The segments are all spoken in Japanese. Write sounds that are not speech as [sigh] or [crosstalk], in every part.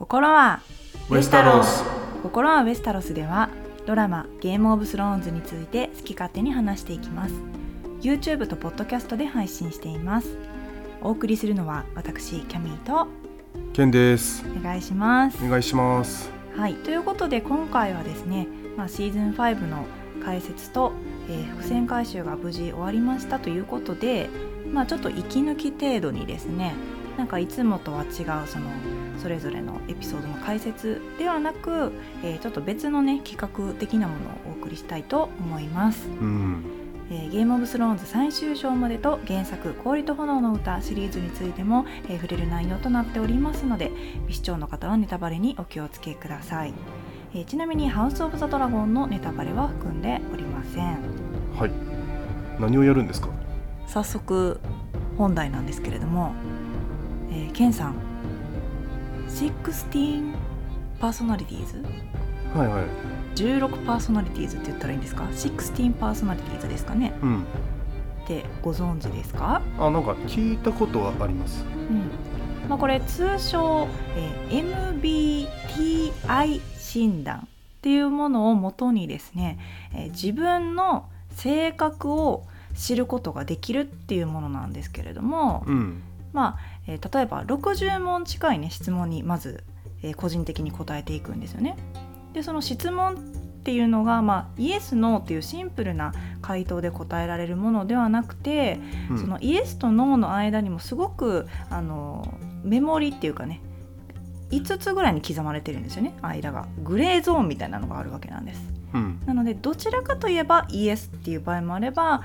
心はウェスタロス。心はウェスタロスではドラマゲームオブスローンズについて好き勝手に話していきます。YouTube とポッドキャストで配信しています。お送りするのは私キャミーと。ケンです。お願いします。お願いします。はい。ということで今回はですね、まあ、シーズン5の解説と、えー伏線回収が無事終わりましたということでまあちょっと息抜き程度にですねなんかいつもとは違うそのそれぞれのエピソードの解説ではなく、えーちょっと別のね企画的なものをお送りしたいと思います、うん。えーゲームオブスローンズ最終章までと原作「氷と炎の歌」シリーズについても、えー触れる内容となっておりますので未視聴の方はネタバレにお気をつけください、えーちなみに「ハウス・オブ・ザ・ドラゴン」のネタバレは含んでおりません。はい。何をやるんですか？早速本題なんですけれども、えー、ケンさん16パーソナリティーズはいはい。16パーソナリティーズって言ったらいいんですか？16パーソナリティーズですかね。うん。ってご存知ですか、あなんか聞いたことはあります。うん。まあ、これ通称、えー MBTI 診断っていうものをもとにですね、えー自分の性格を知ることができるっていうものなんですけれども、うん。まあえー例えば60問近い、ね、質問にまず、えー個人的に答えていくんですよね。でその質問っていうのが、まあ、イエス・ノーっていうシンプルな回答で答えられるものではなくて、うんそのイエスとノーの間にもすごくあのメモリっていうかね5つぐらいに刻まれてるんですよね間がグレーゾーンみたいなのがあるわけなんです。うんなのでどちらかといえばイエスっていう場合もあれば、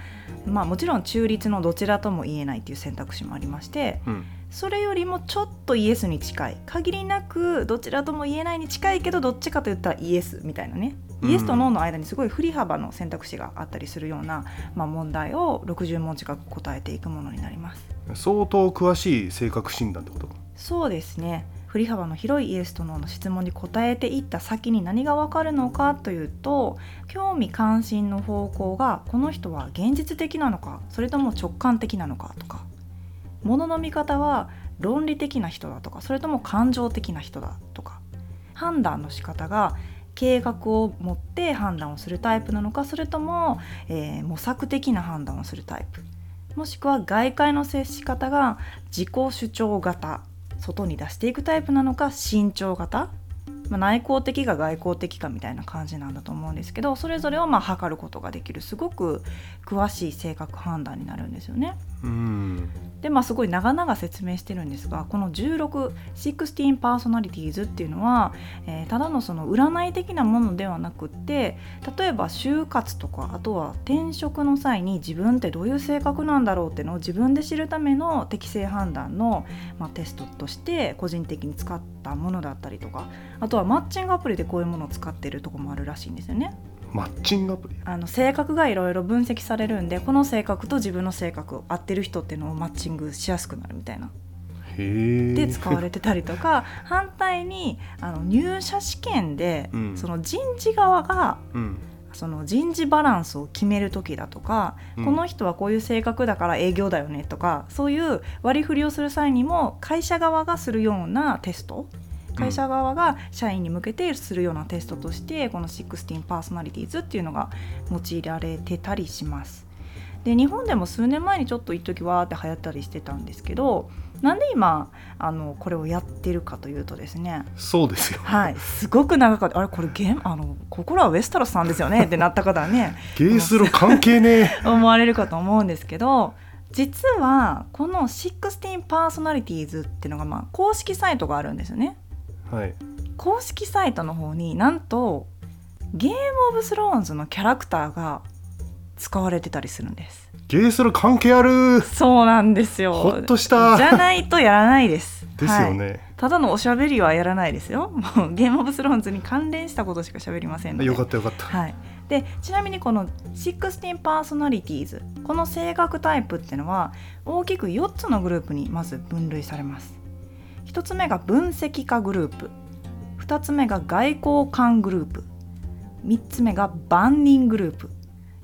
まあ、もちろん中立のどちらとも言えないっていう選択肢もありましてうんそれよりもちょっとイエスに近い。限りなくどちらとも言えないに近いけどどっちかと言ったらイエスみたいなね。うん。イエスとノーの間にすごい振り幅の選択肢があったりするような、まあ、問題を60問近く答えていくものになります。相当詳しい性格診断ってこと？そうですね。振り幅の広いイエスとノーの質問に答えていった先に何がわかるのかというと興味関心の方向がこの人は現実的なのかそれとも直感的なのかとか物の見方は論理的な人だとかそれとも感情的な人だとか判断の仕方が計画を持って判断をするタイプなのかそれとも、えー模索的な判断をするタイプもしくは外界の接し方が自己主張型外に出していくタイプなのか慎重型、まあ、内向的か外交的かみたいな感じなんだと思うんですけどそれぞれをま測ることができるすごく詳しい性格判断になるんですよね。でまあすごい長々説明してるんですがこの1616パーソナリティーズっていうのは、えーただのその占い的なものではなくって例えば就活とかあとは転職の際に自分ってどういう性格なんだろうっていうのを自分で知るための適性判断の、まあ、テストとして個人的に使ったものだったりとかあとはマッチングアプリでこういうものを使ってるとこもあるらしいんですよね。マッチングアプリ？あの性格がいろいろ分析されるんでこの性格と自分の性格合ってる人っていうのをマッチングしやすくなるみたいな。で使われてたりとか [laughs] 反対にあの入社試験で、うん。その人事側がうん。その人事バランスを決める時だとか、うん。この人はこういう性格だから営業だよねとかそういう割り振りをする際にも会社側がするようなテスト会社側が社員に向けてするようなテストとしてこの16パーソナリティーズっていうのが用いられてたりします。で日本でも数年前にちょっと一時わーって流行ったりしてたんですけどなんで今あのこれをやってるかというとですね。そうですよ。はい。すごく長かった。あれこれゲーム？あの心はウェスタロスさんですよね？ってなった方はね。[laughs] ゲースロ関係ね。[laughs] 思われるかと思うんですけど実はこの16パーソナリティーズっていうのがまあ公式サイトがあるんですよね。えはい公式サイトの方になんとゲームオブスローンズのキャラクターが使われてたりするんです。ゲースロ関係あるそうなんですよ。ほっとしたじゃないとやらないです。ですよはいね、ただのおしゃべりはやらないですよ。もうゲームオブスローンズに関連したことしかしゃべりませんので。よかったよかった、はい、でちなみにこの16パーソナリティーズこの性格タイプっていうのは大きく4つのグループにまず分類されます1つ目が分析家グループ。2つ目が外交官グループ。3つ目が万人グループ。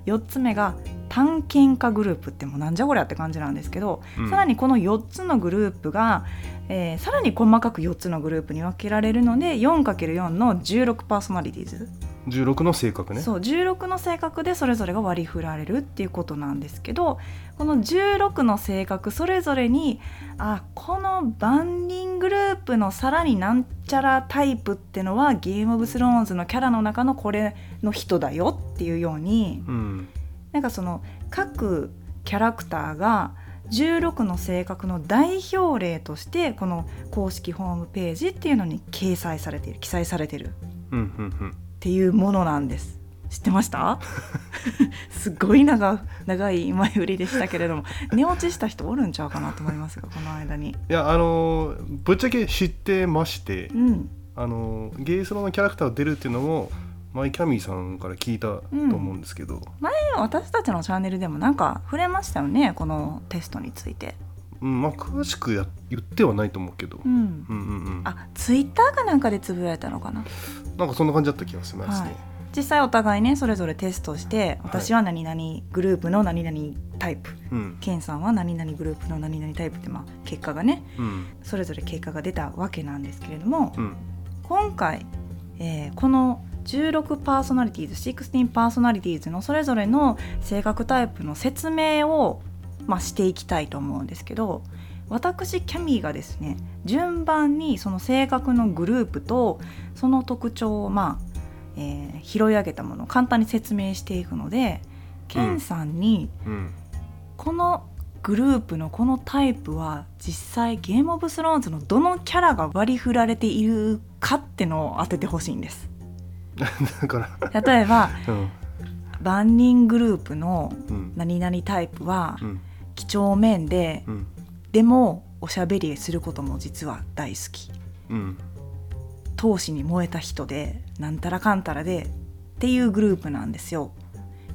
4つ目が探検家グループってもうなんじゃこりゃって感じなんですけど、うん。さらにこの4つのグループが、えーさらに細かく4つのグループに分けられるので 4×4 の16パーソナリティーズ、16の性格ね。そう16の性格でそれぞれが割り振られるっていうことなんですけどこの16の性格それぞれにあこの万人グループのさらになんちゃらタイプってのはゲームオブスローンズのキャラの中のこれの人だよっていうようにうん。なんかその各キャラクターが16の性格の代表例としてこの公式ホームページっていうのに掲載されている記載されているうんうんっていうものなんです。知ってました？[laughs] すごい長長い前振りでしたけれども。寝落ちした人おるんちゃうかなと思いますがこの間に。いやあのーぶっちゃけ知ってましてうん。あのーゲイソロのキャラクターが出るっていうのもマイキャミーさんから聞いたと思うんですけど、前私たちのチャンネルでもなんか触れましたよねこのテストについてうんまあ詳しくや言ってはないと思うけど、うん。うんうんうん。あツイッターかなんかでつぶやいたのかな？なんかそんな感じだった気がしますね、はい。実際お互いねそれぞれテストしてい私は何々グループの何々タイプ。うん。ケンさんは何々グループの何々タイプってまあ結果がねうん。それぞれ結果が出たわけなんですけれどもうん。今回、えーこの16パーソナリティーズ16パーソナリティーズのそれぞれの性格タイプの説明を、まあ、していきたいと思うんですけど私キャミーがですね順番にその性格のグループとその特徴をまあ、えー拾い上げたものを簡単に説明していくのでケンさんにうん。このグループのこのタイプは実際ゲームオブスローンズのどのキャラが割り振られているかってのを当ててほしいんです。[laughs] だから。例えばうん。万人グループのうん。何々タイプはうん几帳面でうん。でもおしゃべりすることも実は大好き。うん。闘志に燃えた人でなんたらかんたらでっていうグループなんですよ。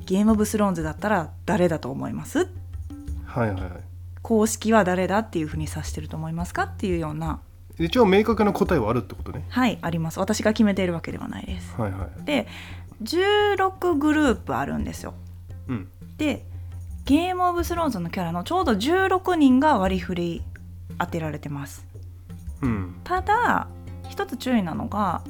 ゲームオブスローンズだったら誰だと思います？はいはいはい。公式は誰だっていうふうに指してると思いますか？っていうような。一応明確な答えはあるってことね。はいあります。私が決めているわけではないです。はいはい。で16グループあるんですよ。うん。でゲームオブスローンズのキャラのちょうど16人が割り振り当てられてます。うん。ただ一つ注意なのが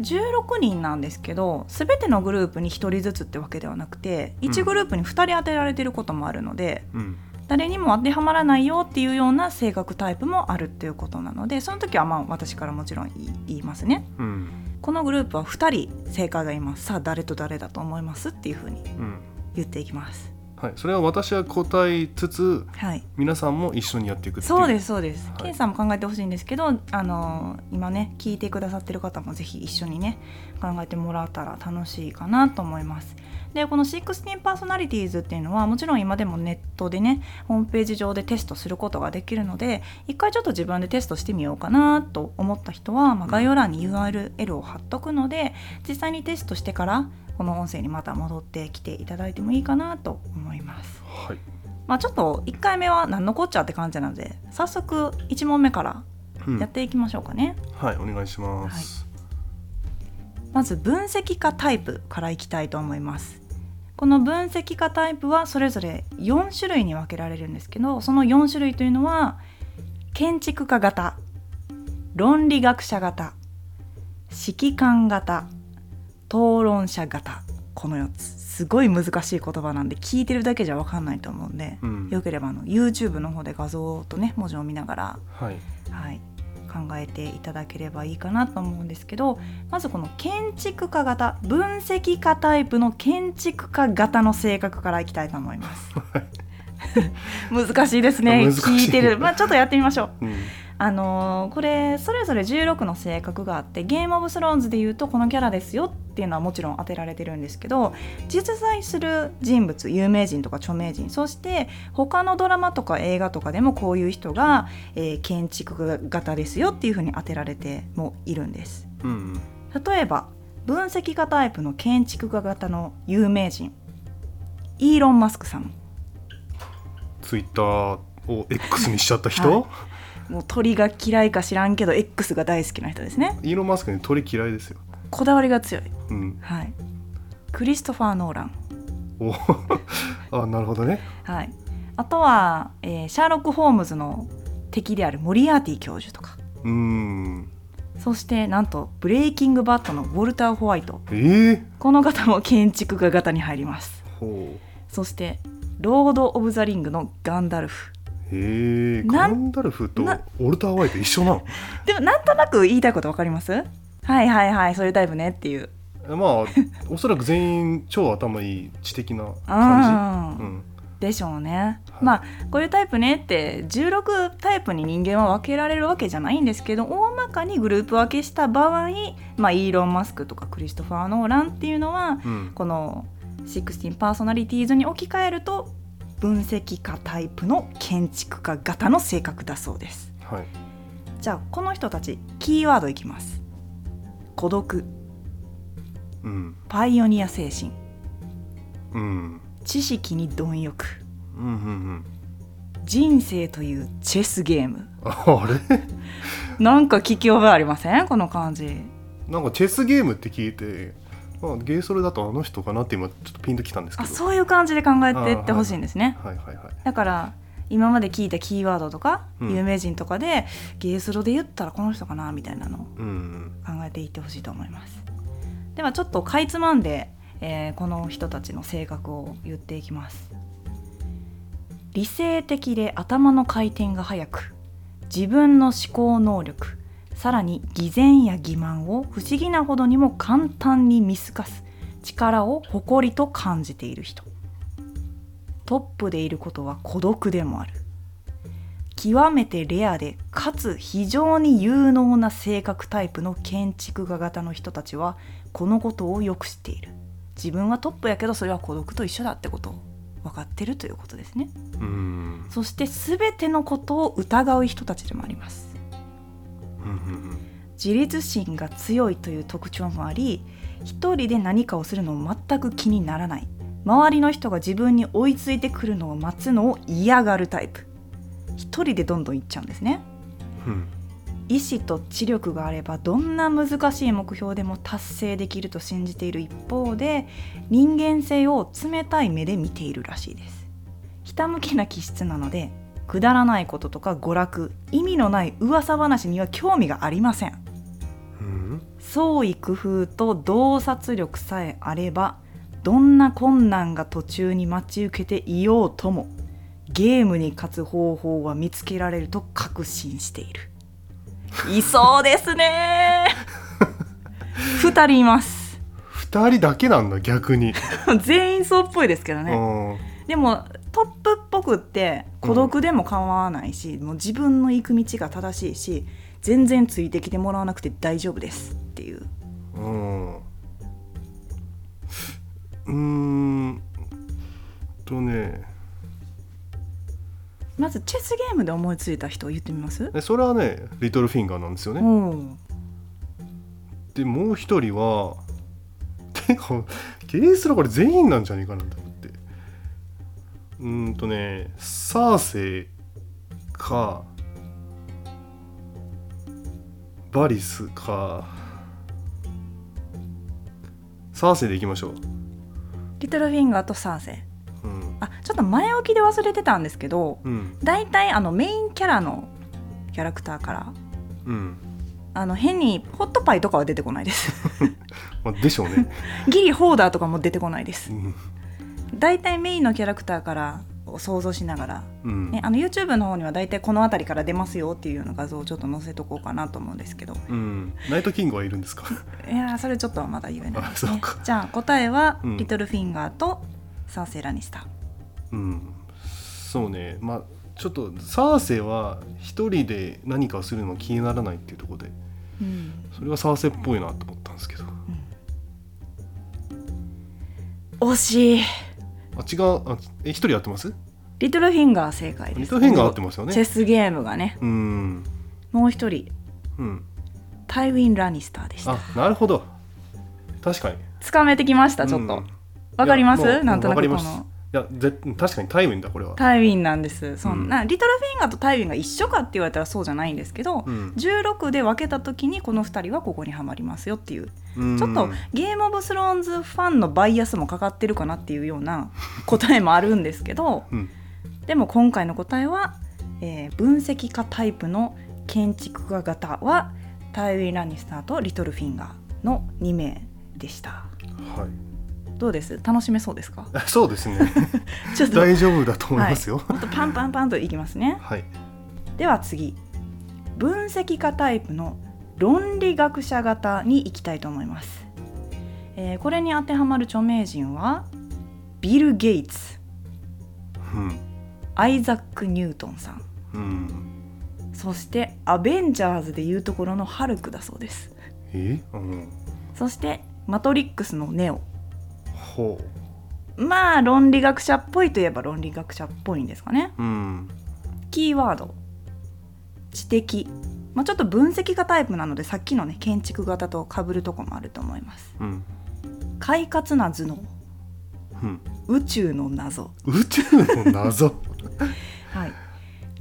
16人なんですけど全てのグループに1人ずつってわけではなくてうん。1グループに2人当てられてることもあるので、うん。誰にも当てはまらないよっていうような性格タイプもあるっていうことなのでその時はまあ私からもちろん言いますね。うん。このグループは2人正解がいます。さあ誰と誰だと思いますっていうふうにうん。言っていきますはい。それは私は答えつつはい。皆さんも一緒にやっていくっていう。そうですそうです、はい。ケンさんも考えてほしいんですけどあの今ね聞いてくださってる方もぜひ一緒にね考えてもらったら楽しいかなと思いますでこの16パーソナリティーズっていうのはもちろん今でもネットでねホームページ上でテストすることができるので一回ちょっと自分でテストしてみようかなと思った人は、まあ、概要欄に URL を貼っとくので実際にテストしてからこの音声にまた戻ってきていただいてもいいかなと思います。はい。まあちょっと1回目は何のこっちゃって感じなので早速1問目からうん。やっていきましょうかね、はいお願いします。まず分析家タイプからいきたいと思いますこの分析家タイプはそれぞれ4種類に分けられるんですけどその4種類というのは建築家型論理学者型指揮官型討論者型。この4つ。すごい難しい言葉なんで聞いてるだけじゃ分かんないと思うんで、うん。よければあの YouTube の方で画像とね文字を見ながら、はい。はい、考えていただければいいかなと思うんですけどまずこの建築家型分析家タイプの建築家型の性格からいきたいと思います。[laughs] [laughs] 難しいですね。聞いてる、まあ、ちょっとやってみましょう。うんあのーこれそれぞれ16の性格があってゲームオブスローンズでいうとこのキャラですよっていうのはもちろん当てられてるんですけど実在する人物有名人とか著名人そして他のドラマとか映画とかでもこういう人が、えー建築型ですよっていうふうに当てられてもいるんです。うん例えば分析家タイプの建築家型の有名人。イーロン・マスクさん。ツイッターを X にしちゃった人、はもう鳥が嫌いか知らんけど X が大好きな人ですね。イーロン・マスクに鳥嫌いですよ。こだわりが強い。うん、はい。クリストファー・ノーラン。おあなるほどね。はい。あとは、えーシャーロック・ホームズの敵であるモリアーティ教授とか。うん。そしてなんとブレイキングバットのウォルター・ホワイト。ええこの方も建築家型に入ります。ほそしてロード・オブ・ザ・リングのガンダルフ。うへえガンダルフとウなォルター・ホワイト一緒なの？[laughs] でもなんとなく言いたいことわかります？はいはいはいそういうタイプねっていう。まあおそらく全員超頭いい知的なあ感じ、ーうん、でしょうね、はい。まあこういうタイプねって16タイプに人間は分けられるわけじゃないんですけど大まかにグループ分けした場合、まあ、イーロン・マスクとかクリストファー・ノーランっていうのはうん。この16パーソナリティーズに置き換えると分析家タイプの建築家型の性格だそうです。はい。じゃあこの人たちキーワードいきます。孤独。うん。パイオニア精神。うん。知識に貪欲。うんうんうん。人生というチェスゲーム。ああれ？[laughs] なんか聞き覚えありません？この感じ。なんかチェスゲームって聞いて、まあ、ゲーソルだとあの人かなって今ちょっとピンときたんですけど。あそういう感じで考えてってほしいんですね、はいはいはい。だから今まで聞いたキーワードとか、うん。有名人とかでゲースロで言ったらこの人かなみたいなのをうん。考えていってほしいと思います。ではちょっとかいつまんで、えーこの人たちの性格を言っていきます。理性的で頭の回転が速く自分の思考能力さらに偽善や欺瞞を不思議なほどにも簡単に見透かす。力を誇りと感じている人。トップでいることは孤独でもある。極めてレアでかつ非常に有能な性格タイプの建築家型の人たちはこのことをよく知っている。自分はトップやけどそれは孤独と一緒だってことを分かってるということですね。うん。そして全てのことを疑う人たちでもあります自立心が強いという特徴もあり一人で何かをするのを全く気にならない。周りの人が自分に追いついてくるのを待つのを嫌がるタイプ。一人でどんどん行っちゃうんですね。うん意志と知力があればどんな難しい目標でも達成できると信じている一方で人間性を冷たい目で見ているらしいです。ひたむきな気質なのでくだらないこととか娯楽意味のない噂話には興味がありません。うん。創意工夫と洞察力さえあればどんな困難が途中に待ち受けていようともゲームに勝つ方法は見つけられると確信している。いそうですね。2人います。二人だけなんだ逆に、[laughs] 全員そうっぽいですけどうねん。でもトップっぽくって孤独でも構わないし、もう自分の行く道が正しいし全然ついてきてもらわなくて大丈夫ですっていう。うん。うーん。とね。まずチェスゲームで思いついた人を言ってみます？えそれはねリトルフィンガーなんですよね、うん。でもう一人はてかゲースラこれ全員なんじゃねえかなとうーんとねサーセイかバリスかサーセイでいきましょう。リトルフィンガーとサーセイ。うん。あちょっと前置きで忘れてたんですけどうん。大体あのメインキャラのキャラクターからうん、あの変にホットパイとかは出てこないです。[laughs] まあ、でしょうね、[laughs] ギリホーダーとかも出てこないです。うん大体メインのキャラクターからを想像しながら、うん。ね、あの YouTube の方には大体この辺りから出ますよっていうような画像をちょっと載せとこうかなと思うんですけど。うん、ナイトキングはいるんですか？[laughs] いやーそれちょっとまだ言えない。ねあそうか。じゃあ答えは、うん。リトルフィンガーとサーセイ・ラニスターうん。そうね。まあちょっとサーセイは一人で何かをするの気にならないっていうところでうん。それはサーセイっぽいなと思ったんですけど。惜しいあ違うあえ一人やってます？リトルフィンガー正解ですリトルフィンガー合ってますよね。チェスゲームがね。うん。もう一人。うん。タイウィン・ラニスターでした。あなるほど。確かに。つかめてきましたちょっと。うん。わ、かります？なんとなくこの。いやぜ確かにタイムインだこれは。タイウィンなんです。そんうん。なリトルフィンガーとタイウィンが一緒かって言われたらそうじゃないんですけど、うん。16で分けた時にこの2人はここにはまりますよっていう。うん。ちょっとゲームオブスローンズファンのバイアスもかかってるかなっていうような [laughs] 答えもあるんですけどうん。でも今回の答えはえー分析家タイプの建築家型はタイウィン・ラニスターとリトルフィンガーの2名でした。はいどうです？楽しめそうですか？そうですね。[laughs] ちょっと大丈夫だと思いますよ。もっとパンパンパンといきますね。[laughs] はい。では次。分析家タイプの論理学者型に行きたいと思います、えーこれに当てはまる著名人はビル・ゲイツうん。アイザック・ニュートンさん。うん。そしてアベンジャーズでいうところのハルクだそうです。え？うん。そしてマトリックスのネオほまあ論理学者っぽいといえば論理学者っぽいんですかね。ううん。キーワード。知的、まあ、ちょっと分析家タイプなのでさっきのね建築型と被るとこもあると思います。うん。快活な頭脳。うん。宇宙の謎。宇宙の謎。[laughs] はい。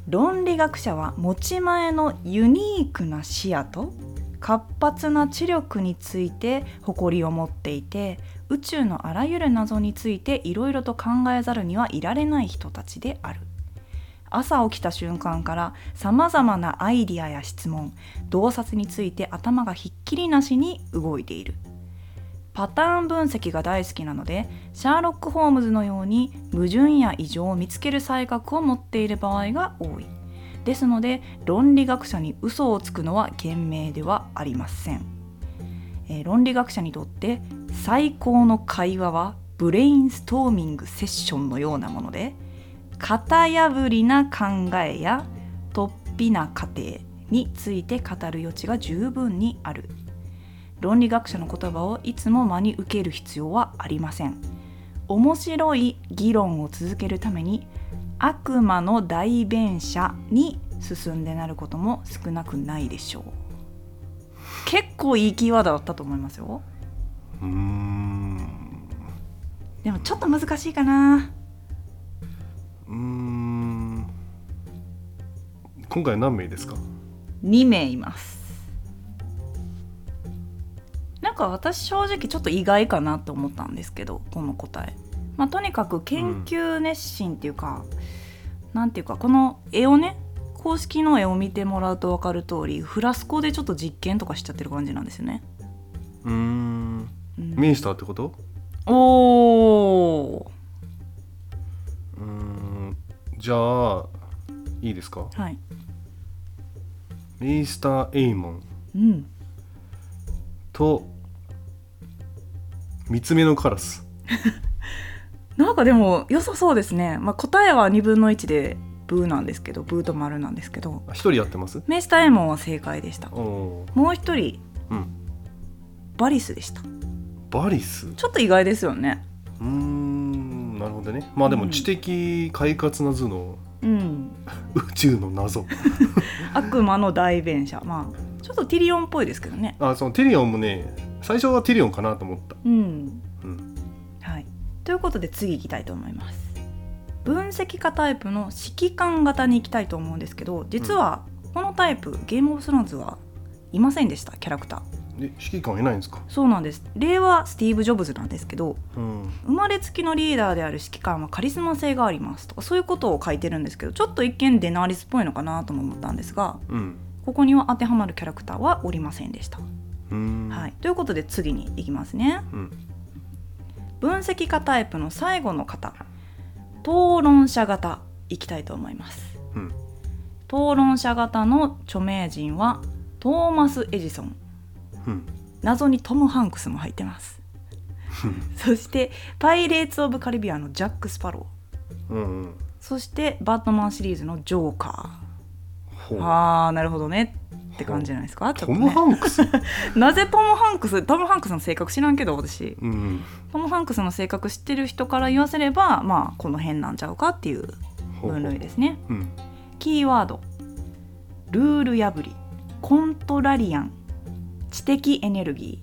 論理学者は持ち前のユニークな視野と活発な知力について誇りを持っていて宇宙のあらゆる謎についていろいろと考えざるにはいられない人たちである。朝起きた瞬間からさまざまなアイディアや質問洞察について頭がひっきりなしに動いている。パターン分析が大好きなのでシャーロック・ホームズのように矛盾や異常を見つける才覚を持っている場合が多い。ですので論理学者に嘘をつくのは賢明ではありません、えー論理学者にとって最高の会話はブレインストーミングセッションのようなもので型破りな考えや突飛な過程について語る余地が十分にある。論理学者の言葉をいつも真に受ける必要はありません。面白い議論を続けるために悪魔の代弁者に進んでなることも少なくないでしょう。結構いいキーワードだったと思いますよ。うーん。でもちょっと難しいかな。うーん。今回何名ですか？2名います。なんか私正直ちょっと意外かなと思ったんですけどこの答え。まあとにかく研究熱心っていうか、なんていうかこの絵をね公式の絵を見てもらうと分かる通りフラスコでちょっと実験とかしちゃってる感じなんですよね、うーん。うん。ミンスターってこと？おー。うーん。じゃあいいですか？はい。ミンスター・エイモン。うん。と三つ目のカラス。[laughs] なんかでも良さそうですね、まあ、答えは2分の1でブーなんですけどブーと丸なんですけどあ一人やってます？メイスターエモンは正解でした。もう一人うん。バリスでした。バリス？ちょっと意外ですよね。うーんなるほどね。まあでうん。も知的快活な頭脳。うん。宇宙の謎。[laughs] 悪魔の代弁者。まあちょっとティリオンっぽいですけどね。あそのティリオンもね最初はティリオンかなと思った。うん。うん。はい。ということで次行きたいと思います分析家タイプの指揮官型に行きたいと思うんですけど実はこのタイプ、ゲームオブスローンズはいませんでしたキャラクター。で指揮官いないんですか？そうなんです。例はスティーブ・ジョブズなんですけどうん。生まれつきのリーダーである指揮官はカリスマ性がありますとかそういうことを書いてるんですけどちょっと一見デナーリスっぽいのかなとも思ったんですがうん。ここには当てはまるキャラクターはおりませんでした。はい、ということで次に行きますね。うん。分析家タイプの最後の方討論者型いきたいと思います。うん。討論者型の著名人はトーマス・エジソン。うん。謎にトム・ハンクスも入ってます。そしてパイレーツ・オブ・カリビアンのジャック・スパロー。うんうん。そしてバットマンシリーズのジョーカー。あーなるほどねって感じじゃないですか？ちょっトム・ハンクス？[laughs] なぜトム・ハンクス？トム・ハンクスの性格知らんけど私うん。トム・ハンクスの性格知ってる人から言わせればまあこの辺なんちゃうかっていう分類ですね。うん。キーワード。ルール破り。コントラリアン。知的エネルギ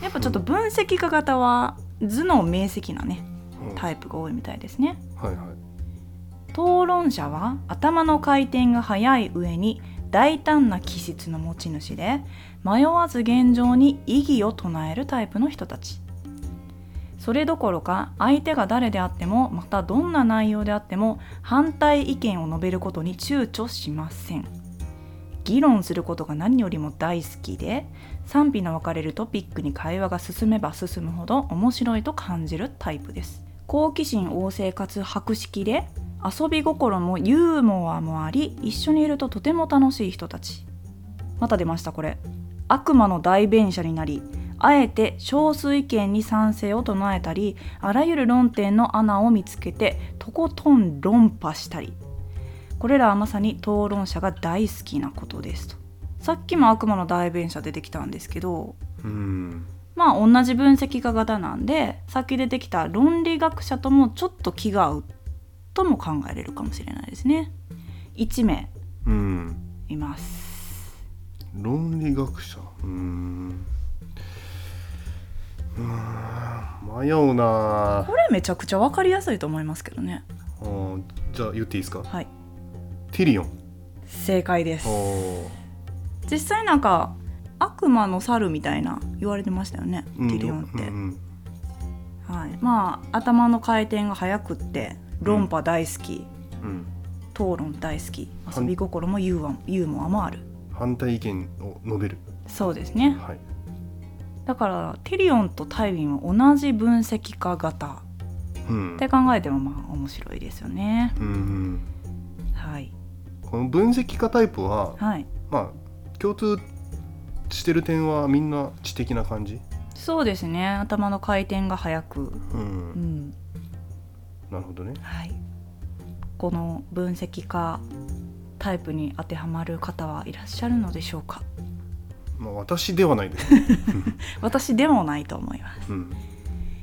ー。やっぱちょっと分析家型は頭脳明晰なねうん。タイプが多いみたいですね。はいはい。討論者は頭の回転が速い上に大胆な気質の持ち主で迷わず現状に異議を唱えるタイプの人たち。それどころか相手が誰であってもまたどんな内容であっても反対意見を述べることに躊躇しません。議論することが何よりも大好きで賛否の分かれるトピックに会話が進めば進むほど面白いと感じるタイプです。好奇心旺盛かつ博識で遊び心もユーモアもあり一緒にいるととても楽しい人たち。また出ましたこれ。悪魔の代弁者になりあえて少数意見に賛成を唱えたりあらゆる論点の穴を見つけてとことん論破したり。これらはまさに討論者が大好きなことですと。さっきも悪魔の代弁者出てきたんですけどうん。まあ同じ分析家型なんでさっき出てきた論理学者ともちょっと気が合うとも考えれるかもしれないですね。1名。うん。います。論理学者。うーん。うーん。迷うな。これめちゃくちゃ分かりやすいと思いますけどね。あーじゃあ言っていいですか？はい。ティリオン。正解です。お実際なんか悪魔の猿みたいな言われてましたよね、ーティリオンって、うん。はい、まあ頭の回転が速くって論破大好き、うん。討論大好き。遊び心もユーモアユーモアもある。反対意見を述べる。そうですね。はい。だからティリオンとタイビンは同じ分析家型。うん。って考えてもまあ面白いですよね。うんうん。はい。この分析家タイプははい。まあ共通してる点はみんな知的な感じ？そうですね。頭の回転が速く。ううんんなるほどね。はい。この分析家タイプに当てはまる方はいらっしゃるのでしょうか？まあ私ではないです。ね [laughs] 私でもないと思います、うん。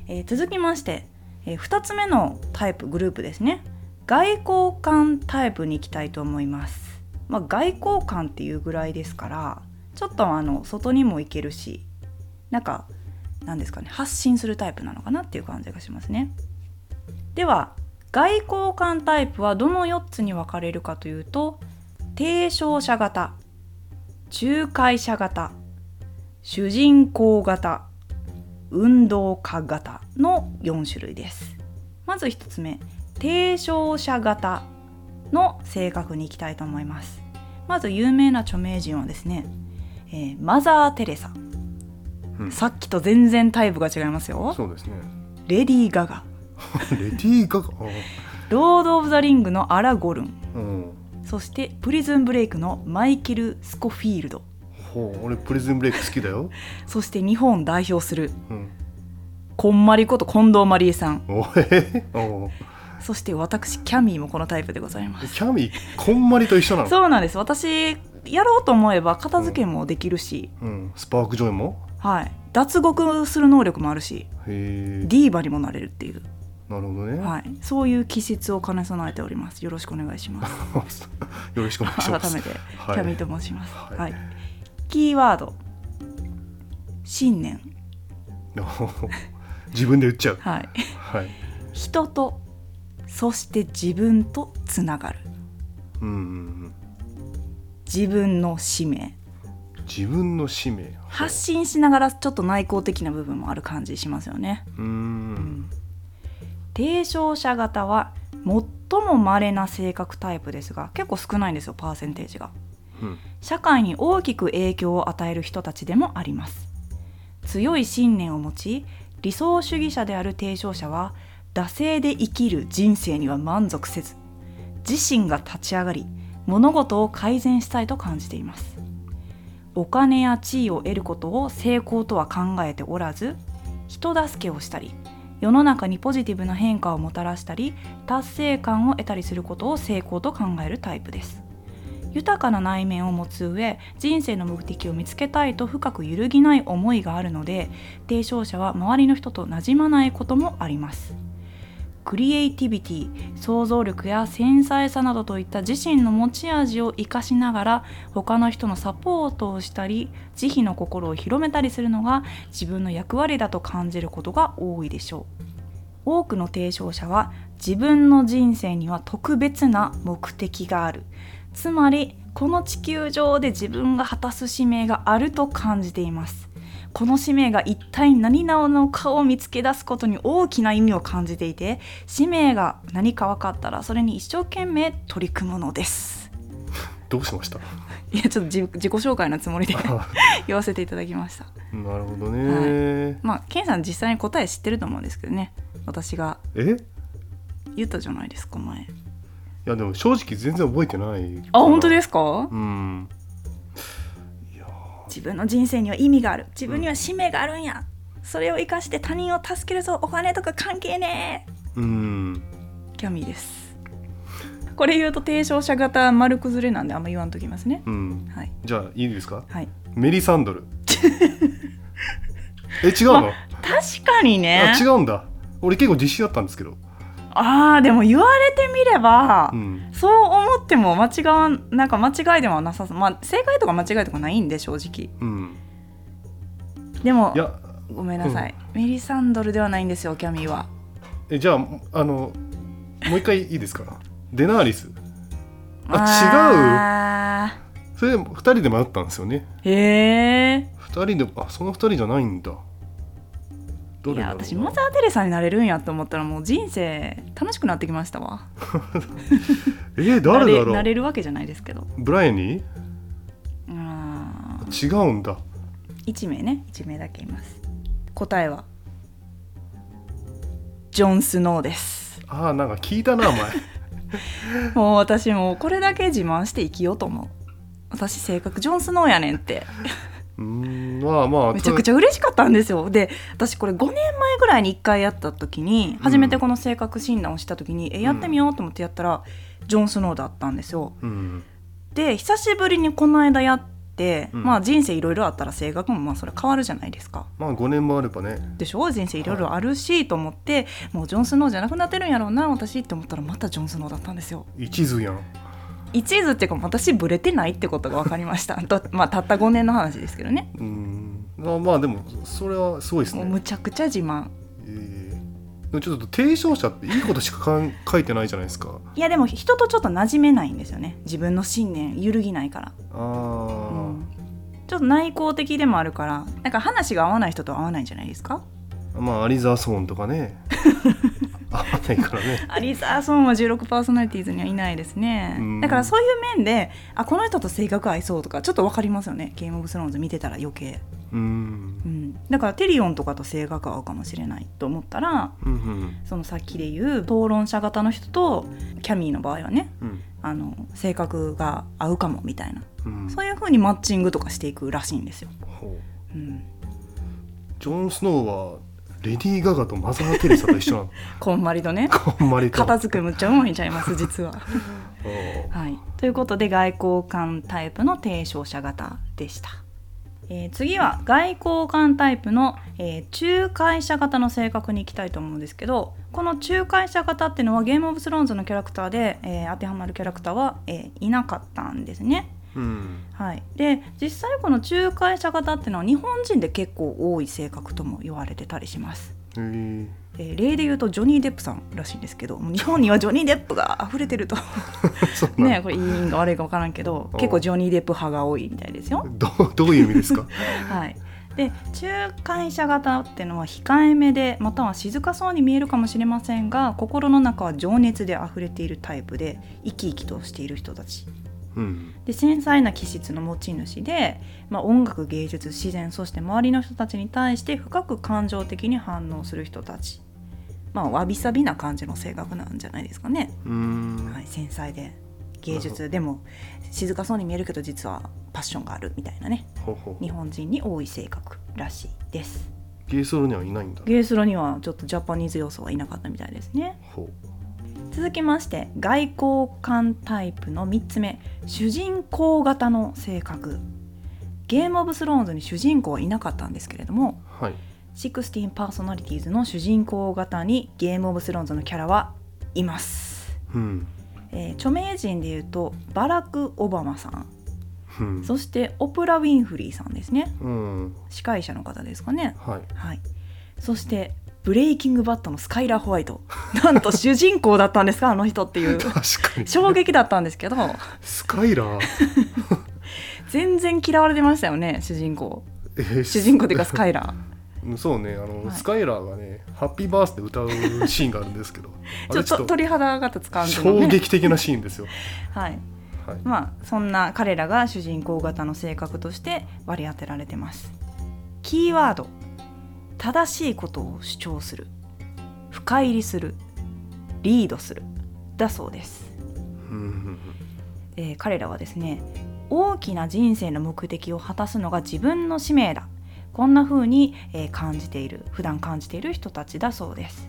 えー続きまして、え2つ目のタイプグループですね。外交官タイプに行きたいと思います、まあ、外交官っていうぐらいですからちょっとあの外にも行けるしなんかなんですかね発信するタイプなのかなっていう感じがしますねでは外交官タイプはどの4つに分かれるかというと提唱者型仲介者型主人公型運動家型の4種類です。まず1つ目提唱者型の性格に行きたいと思います。まず有名な著名人はですね、えーマザー・テレサ。うん。さっきと全然タイプが違いますよ。そうですね。レディー・ガガ [laughs] レディー・ガガ。ロード・オブ・ザ・リングのアラ・ゴルン。うん。そしてプリズン・ブレイクのマイケル・スコフィールド。ほう俺プリズンブレイク好きだよ、[laughs] そして日本を代表する。うん、こんまりこと近藤麻理恵さん。おえおそして私キャミーもこのタイプでございます。キャミこんまりと一緒なの？そうなんです。私やろうと思えば片付けもできるし、うん、スパークジョイも？はい。脱獄する能力もあるし。ディーバにもなれるっていう、なるほどね、はい、そういう気質を兼ね備えております。よろしくお願いします。[laughs] よろしくお願いします。改めてキはい。ャミーと申します、はい。はい、キーワード。信念。[laughs] 自分で言っちゃう。はい。はい。人とそして自分とつながる。うんうんうん。自分の使命。自分の使命。発信しながらちょっと内向的な部分もある感じしますよね。うーん提唱者型は最も稀な性格タイプですが結構少ないんですよパーセンテージが。うん。社会に大きく影響を与える人たちでもあります。強い信念を持ち理想主義者である提唱者は惰性で生きる人生には満足せず自身が立ち上がり物事を改善したいと感じています。お金や地位を得ることを成功とは考えておらず人助けをしたり世の中にポジティブな変化をもたらしたり達成感を得たりすることを成功と考えるタイプです。豊かな内面を持つ上人生の目的を見つけたいと深く揺るぎない思いがあるので提唱者は周りの人となじまないこともあります。クリエイティビティ想像力や繊細さなどといった自身の持ち味を生かしながら他の人のサポートをしたり慈悲の心を広めたりするのが自分の役割だと感じることが多いでしょう。多くの提唱者は自分の人生には特別な目的がある。つまりこの地球上で自分が果たす使命があると感じています。この使命が一体何なのかを見つけ出すことに大きな意味を感じていて使命が何か分かったらそれに一生懸命取り組むのです。[laughs] どうしました？いやちょっと自自己紹介のつもりであ [laughs] [laughs] 言わせていただきました。なるほどね、まあケンさん実際に答え知ってると思うんですけどね。私がえ？言ったじゃないですか前。いやでも正直全然覚えてない。あ本当すですか？うん自分の人生には意味がある。自分には使命があるんや、それを生かして他人を助けるぞ。お金とか関係ねうん。えキャミーです。これ言うと提唱者型丸崩れなんであんま言わんときますね。うん。はい。じゃあいいですか？はい。メリサンドル。[laughs] え違うの、確かにね。あ違うんだ。俺結構自信あったんですけどあーでも言われてみれば、うん。そう思っても間違わんなんか間違いではなさそう。まあ正解とか間違いとかないんで正直。うん。でもいやごめんなさい、メリサンドルではないんですよキャミーは。えじゃああのもう一回いいですか？[laughs] デナーリス。あそれで2人で迷ったんですよね。違うへえ2人であその2人じゃないんだ。どいや私マザー・テレサになれるんやと思ったらもう人生楽しくなってきましたわ。[laughs] えー、誰だろう？なれるわけじゃないですけど。ブライアンに？あ違うんだ。1名ね。1名だけいます。答えは。ジョン・スノーです。ああなんか聞いたな前。[laughs] もう私もうこれだけ自慢して生きようと思う。私性格ジョン・スノーやねんってうーん。まあまあめちゃくちゃ嬉しかったんですよ。で私これ5年前ぐらいに1回やった時に初めてこの性格診断をした時に、えやってみようと思ってやったらジョン・スノーだったんですよ。うん。で久しぶりにこの間やって、うん。まあ人生いろいろあったら性格もまあそれ変わるじゃないですか。まあ5年もあればね。でしょ？人生いろいろあるしと思って、もうジョン・スノーじゃなくなってるんやろうな私って思ったらまたジョン・スノーだったんですよ。一途やん一途っていうか私ブレてないってことが分かりました。[laughs] とまあたった5年の話ですけどね。うーん。まあまあでもそれはすごいですね。むちゃくちゃ自慢。えーでもちょっと提唱者っていいことしかかん書いてないじゃないですか。いやでも人とちょっと馴染めないんですよね。自分の信念揺るぎないから、あうー、ん。ちょっと内向的でもあるからなんか話が合わない人と合わないんじゃないですか。まあアリザーソーンとかね [laughs] ね。[laughs] アリザーソンは16パーソナリティーズにはいないですね。うん。だからそういう面であこの人と性格合いそうとかちょっと分かりますよね。ゲームオブスローンズ見てたら余計、うーん。うん、だからテリオンとかと性格合うかもしれないと思ったらうんうん。そのさっきで言う討論者型の人とキャミーの場合はねうん。あの性格が合うかもみたいな。うん。そういう風にマッチングとかしていくらしいんですよ。うん、ジョン・スノーはレディー・ガガとマザー・テレサと一緒なの [laughs] こんまりとねこんまりと片付けむっちゃうまいんちゃいます実は。[laughs] はい、ということで外交官タイプの提唱者型でした。えー次は外交官タイプの、えー仲介者型の性格に行きたいと思うんですけどこの仲介者型っていうのはゲームオブスローンズのキャラクターで、えー当てはまるキャラクターは、えーいなかったんですね。うん。はい、で実際この仲介者型っていうのは日本人で結構多い性格とも言われてたりします。へー。えー例で言うとジョニー・デップさんらしいんですけど日本にはジョニー・デップが溢れてると。[laughs] ねこれいいんか悪いか分からんけどお。結構ジョニー・デップ派が多いみたいですよ。どどういう意味ですか？[laughs] はい、で仲介者型っていうのは控えめでまたは静かそうに見えるかもしれませんが心の中は情熱で溢れているタイプで生き生きとしている人たち。うんで繊細な気質の持ち主で、まあ、音楽芸術自然そして周りの人たちに対して深く感情的に反応する人たち。まあわびさびな感じの性格なんじゃないですかね。はい、繊細で。芸術でも静かそうに見えるけど実はパッションがあるみたいなね。日本人に多い性格らしいです。ゲイソロにはいないんだゲースロにはちょっとジャパニーズ要素はいなかったみたいですね。ほ続きまして外交官タイプの3つ目主人公型の性格。ゲームオブスローンズに主人公はいなかったんですけれどもうはい。16パーソナリティーズの主人公型にゲームオブスローンズのキャラはいます、うん。えー著名人でいうとバラク・オバマさん。うん。そしてオプラ・ウィンフリーさんですね。うん。司会者の方ですかね。はい。はい。そしてブレイキングバットのスカイラー・ホワイト。[laughs] なんと主人公だったんですかあの人っていう。衝撃だったんですけど。スカイラー？[laughs] 全然嫌われてましたよね主人公。えー主人公っていうかスカイラー。[laughs] うんそうねあの、はい。スカイラーがね「ハッピーバースデー」歌うシーンがあるんですけど。あちょっと鳥肌が立つ感じの衝ね撃的なシーンですよ、はい。はい、まあそんな彼らが主人公型の性格として割り当てられてます。キーワード正しいことを主張する。深入りする。リードする。だそうです、えー彼らはですね大きな人生の目的を果たすのが自分の使命だ。こんな風に、えー感じている。普段感じている人たちだそうです。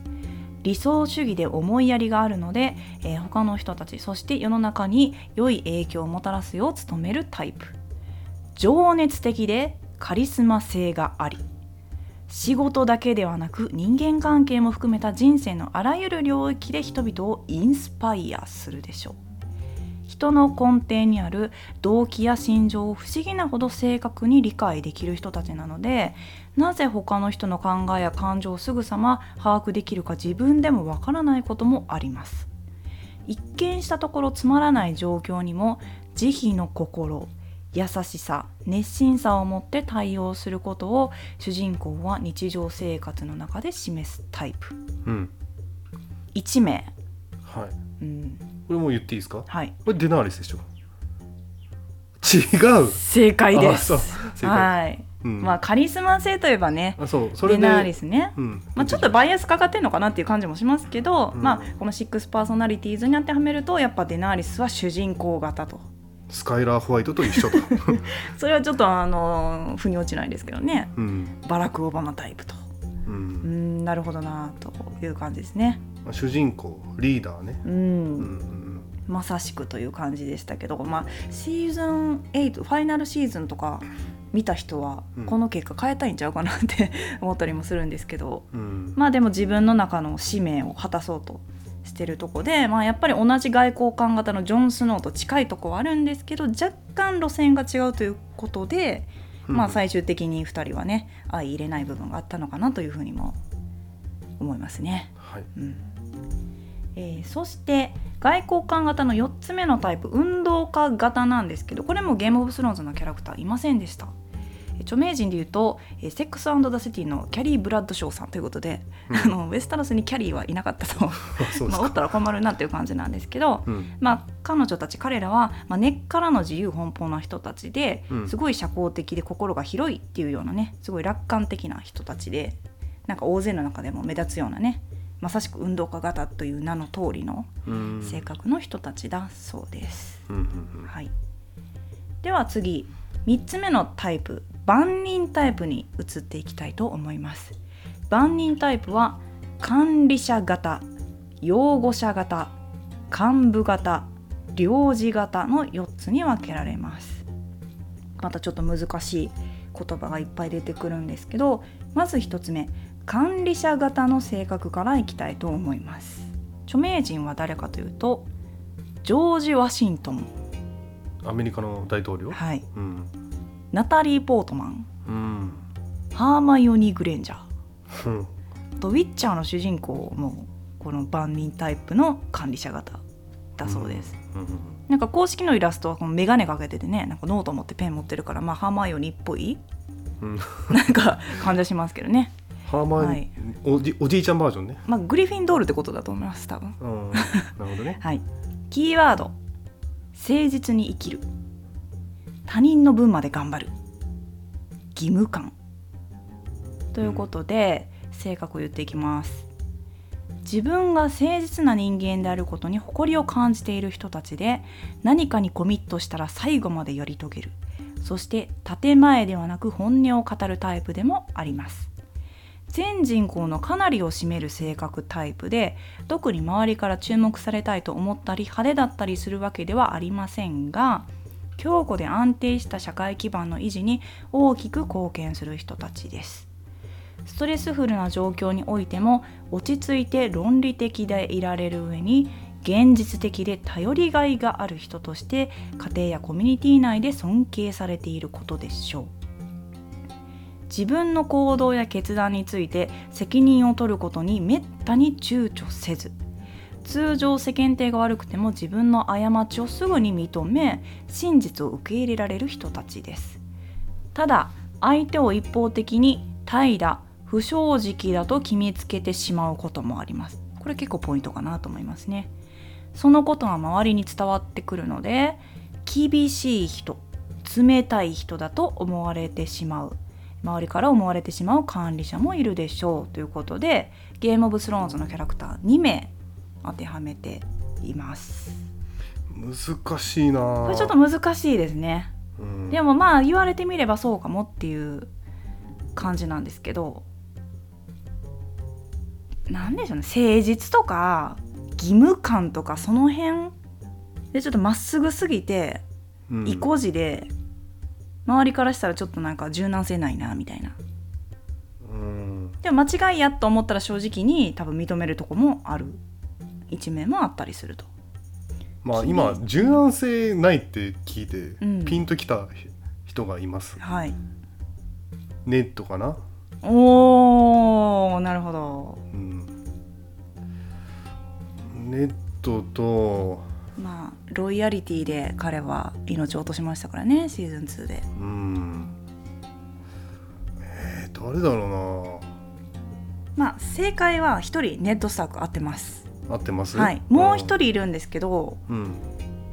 理想主義で思いやりがあるので、えー他の人たちそして世の中に良い影響をもたらすよう努めるタイプ。情熱的でカリスマ性があり仕事だけではなく人間関係も含めた人生のあらゆる領域で人々をインスパイアするでしょう。人の根底にある動機や心情を不思議なほど正確に理解できる人たちなのでなぜ他の人の考えや感情をすぐさま把握できるか自分でもわからないこともあります。一見したところつまらない状況にも慈悲の心優しさ熱心さを持って対応することを主人公は日常生活の中で示すタイプ。うん。1名、はい。うん、これもう言っていいですか？はい。これデナーリスでしょ？違う。正解です。はい、うん。まあカリスマ性といえばねあそう。それナーリスね、うん。まあ、ちょっとバイアスかかってんのかなっていう感じもしますけど、うん。まあこの6パーソナリティーズに当てはめるとやっぱデナーリスは主人公型とスカイラーホワイトと一緒と、[laughs] それはちょっとあの腑に落ちないですけどね。うん。バラク・オバマタイプと。ううんんなるほどなという感じですね。まあ、主人公リーダーね。うん、うんまさしくという感じでしたけど、まあ、シーズン8ファイナルシーズンとか見た人はうん。この結果変えたいんちゃうかなって思ったりもするんですけど、うん。まあでも自分の中の使命を果たそうとしてるとこで、まあ、やっぱり同じ外交官型のジョン・スノーと近いとこはあるんですけど若干路線が違うということで、まあ最終的に2人はね相入れない部分があったのかなというふうにも思いますね。はいうんえーそして外交官型の4つ目のタイプ運動家型なんですけどこれもゲームオブスローンズのキャラクターいませんでした。えー著名人でいうと、えーセックスザ・シティのキャリー・ブラッドショーさんということで、あのウェスタロスにキャリーはいなかったと。[laughs] ますあ、おかったら困るなっていう感じなんですけど、うん。まあ、彼女たち彼らは、まあ、根っからの自由奔放な人たちで、うん。すごい社交的で心が広いっていうようなねすごい楽観的な人たちでなんか大勢の中でも目立つようなねまさしく運動家型という名の通りのうん。性格の人たちだそうです。うんうんうん。はい、では次。3つ目のタイプ万人タイプに移っていきたいと思います。万人タイプは管理者型擁護者型幹部型領事型の4つに分けられます。またちょっと難しい言葉がいっぱい出てくるんですけどまず1つ目管理者型の性格からいきたいと思います。著名人は誰かというとジョージ・ワシントンアメリカの大統領？はい、うんナタリー・ポートマンうん。ハーマイオニー・グレンジャー。うん。あとウィッチャーの主人公もこの万人タイプの管理者型だそうです、うん。うん。なんか公式のイラストはこの眼鏡かけててねなんかノート持ってペン持ってるからまあハーマイオニーっぽいうん。なんか感じはしますけどね。ハーマイ、はい。おじおじいちゃんバージョンね。まあグリフィンドールってことだと思います多分。うん。なるほどね。[laughs] はい。キーワード。誠実に生きる他人の分まで頑張る。義務感。ということで、性格を言っていきます。自分が誠実な人間であることに誇りを感じている人たちで何かにコミットしたら最後までやり遂げる。そして建前ではなく本音を語るタイプでもあります。全人口のかなりを占める性格タイプで特に周りから注目されたいと思ったり派手だったりするわけではありませんが強固で安定した社会基盤の維持に大きく貢献する人たちです。ストレスフルな状況においても落ち着いて論理的でいられる上に現実的で頼りがいがある人として家庭やコミュニティ内で尊敬されていることでしょう。自分の行動や決断について責任を取ることにめったに躊躇せず通常世間体が悪くても自分の過ちをすぐに認め真実を受け入れられる人たちです。ただ相手を一方的に怠惰不正直だと決めつけてしまうこともあります。これ結構ポイントかなと思いますね。そのことが周りに伝わってくるので厳しい人冷たい人だと思われてしまう。周りから思われてしまう管理者もいるでしょう。ということでゲームオブスローンズのキャラクター2名当てはめています。難しいな。これちょっと難しいですね、うん。でもまあ言われてみればそうかもっていう感じなんですけどなんでしょうね。誠実とか義務感とかその辺でちょっとまっすぐすぎてうん。意固地で周りからしたらちょっとなんか柔軟性ないなみたいな。うん。でも間違いやと思ったら正直に多分認めるとこもある一面もあったりすると。まあ今柔軟性ないって聞いて、うん。ピンときた人がいます。はい。ネットかな、おーなるほど。うん、ネットとまあロイヤリティで彼は命を落としましたからねシーズン2で。うん。えー、誰だろまあ正解は一人ネッド・スターク合ってます。うな合ってます？はい。もう一人いるんですけどうん。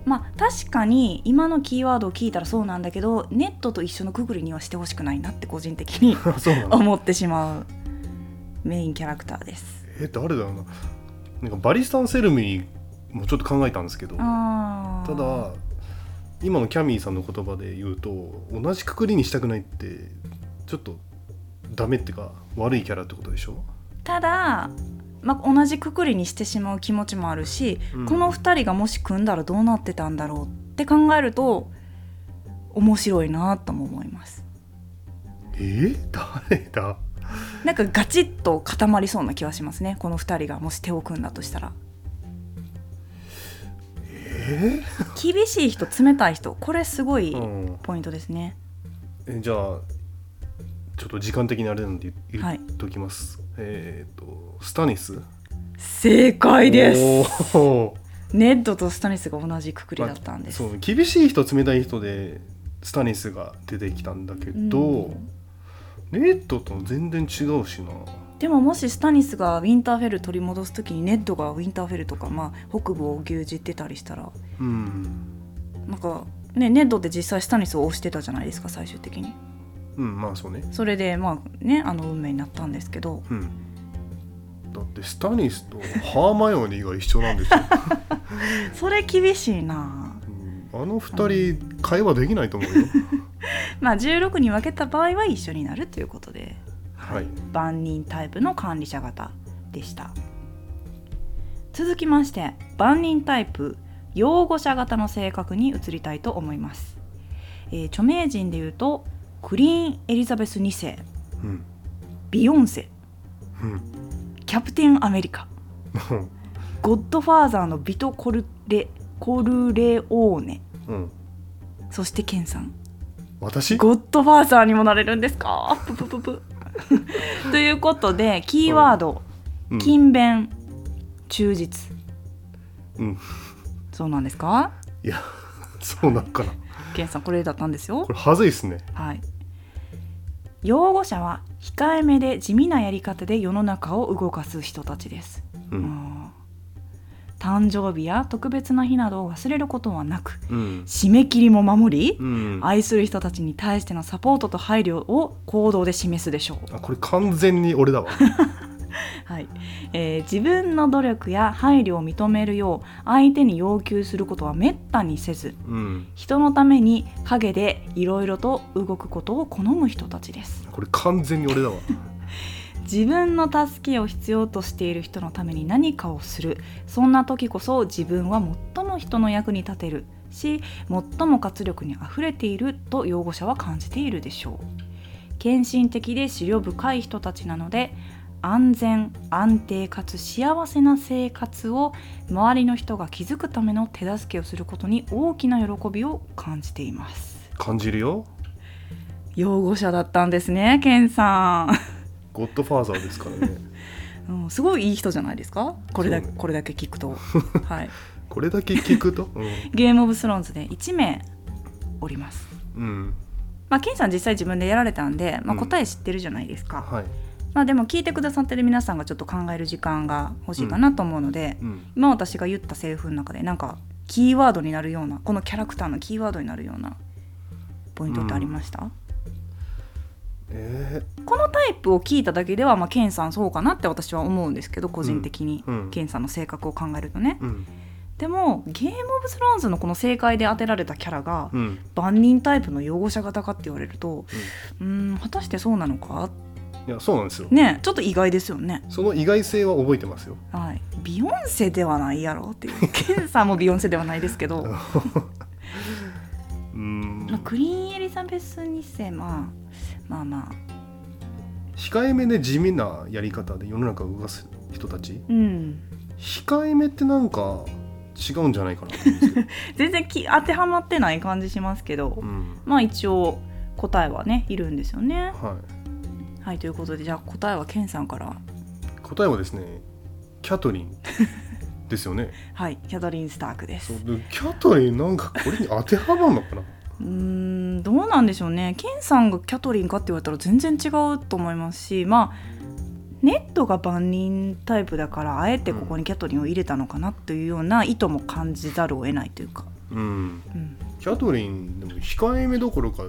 まあ確かに今のキーワードを聞いたらそうなんだけどネットと一緒のくぐりにはしてほしくないなって個人的に [laughs] 思ってしまうメインキャラクターです。え誰だろうな。なんかバリスタン・セルミもちょっと考えたんですけどただ今のキャミーさんの言葉で言うと同じくくりにしたくないってちょっとダメっていうか悪いキャラってことでしょ、ただ、まあ、同じくくりにしてしまう気持ちもあるし、うん。この2人がもし組んだらどうなってたんだろうって考えると面白いなとも思います。え？ー、誰だ？なんかガチッと固まりそうな気はしますね。この2人がもし手を組んだとしたら。え？厳しい人冷たい人。これすごいーうん、ポイントですね、えじゃあちょっと時間的にあれなんで言っときます、えっ、とスタニス？正解です。ネッドとスタニスが同じくくりだったんです、そう厳しい人冷たい人でスタニスが出てきたんだけど、うん。ネットと全然違うしな。でももしスタニスがウィンターフェル取り戻す時にネッドがウィンターフェルとか、まあ、北部を牛耳ってたりしたら。うん。なんかねネッドって実際スタニスを押してたじゃないですか最終的に。うんまあそうね。それでまあねあの運命になったんですけど。うんだってスタニスとハーマイオニーが一緒なんですよ、[laughs] それ厳しいな。うん。あの二人会話できないと思うよ。[laughs] まあ16に分けた場合は一緒になるということで。はい。万人タイプの管理者型でした。続きまして万人タイプ擁護者型の性格に移りたいと思います、えー著名人でいうとクリーン・エリザベス2世。うん。ビヨンセ。うんキャプテン・アメリカ。ゴッドファーザーのビト・コルレコルレオーネ。うん。そしてケンさん。私？ゴッドファーザーにもなれるんですか？ププププということでキーワード、うん。勤勉忠実。うん。そうなんですか？いやそうなんかな。ケンさんこれだったんですよ。これはずいっすね。はい。擁護者は控えめで地味なやり方で世の中を動かす人たちです、ううん。ん誕生日や特別な日などを忘れることはなくうん。締め切りも守り、うん。あ愛する人たちに対してのサポートと配慮を行動で示すでしょう、これ完全に俺だわ [laughs] [laughs] はい。えー自分の努力や配慮を認めるよう相手に要求することはめったにせずうん。人のために陰でいろいろと動くことを好む人たちです。これ完全に俺だわ。[laughs] 自分の助けを必要としている人のために何かをする。そんな時こそ自分は最も人の役に立てる。し最も活力にあふれている。と擁護者は感じているでしょう。献身的で思慮深い人たちなので安全安定かつ幸せな生活を周りの人が築くための手助けをすることに大きな喜びを感じています。感じるよ。擁護者だったんですねケンさん、ゴッドファーザーですからね。[laughs] うん、すごいいい人じゃないですか？これだ,、ね。これだけ聞くと。[laughs] はい。これだけ聞くと？ゲームオブスローンズで1名おります。うん、うん、まあケンさん実際自分でやられたんで、まあ、うん。答え知ってるじゃないですか、はい、まあでも聞いてくださってる皆さんがちょっと考える時間が欲しいかなと思うので、うん、今私が言ったセリフの中でなんかキーワードになるようなこのキャラクターのキーワードになるようなポイントってありました、えこのタイプを聞いただけでは、まあ、ケンさんそうかなって私は思うんですけど個人的に、うん。うん。ケンさんの性格を考えるとね。ー、うん。でもゲームオブスローンズのこの正解で当てられたキャラが、うん。万人タイプの擁護者型かって言われるとうーん果たしてそうなのか？いやそうなんですよ。ねちょっと意外ですよね。その意外性は覚えてますよ。はい。ビヨンセではないやろっていう。[laughs] ケンさんもビヨンセではないですけど、[laughs] うん。まあ、クリーンエリザベス2世まあまあまあ。控えめで地味なやり方で世の中を動かす人たち？うん。控えめってなんか違うんじゃないかな [laughs] 全然き当てはまってない感じしますけど、うん。まあ一応答えはねいるんですよね。はい、はいということでじゃあ答えはケンさんから。答えはですねキャトリン [laughs] ですよね。はいキャトリン・スタークです。そうでキャトリンなんかこれに当てはまるのかな？うーんどうなんでしょうね。ケンさんがキャトリンかって言われたら全然違うと思いますしまあネットが万人タイプだからあえてここにキャトリンを入れたのかなというような意図も感じざるを得ないというか、うん。うん、キャトリンでも控えめどころか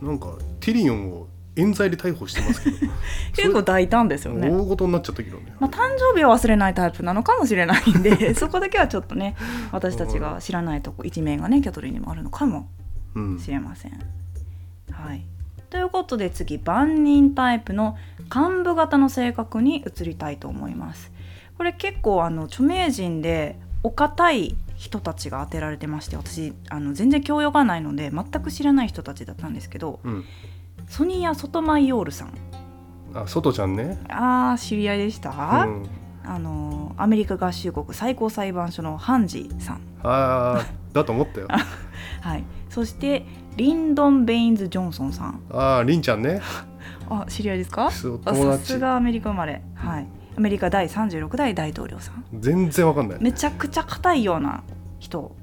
なんかティリオンを冤罪で逮捕してますけど [laughs] 結構大胆ですよね。大事になっちゃったけどね、まあ、誕生日を忘れないタイプなのかもしれないんで [laughs] そこだけはちょっとね私たちが知らないとこ一面がねキャトリンにもあるのかもうんしれません。はい、ということで次万人タイプの幹部型の性格に移りたいと思います。これ結構あの著名人でお堅い人たちが当てられてまして私あの全然教養がないので全く知らない人たちだったんですけどうん、ソニア・ソトマイオールさん。あ外ちゃんね、あー知り合いでした、うん、あのアメリカ合衆国最高裁判所のハンジさん、あーだと思ったよ。[laughs] はい、そしてリンドン・ベインズ・ジョンソンさん。あありんちゃんね。[laughs] あ知り合いですか？さすがアメリカ生まれ、はい、アメリカ第36代大統領さん。全然わかんない、めちゃくちゃ硬いような人。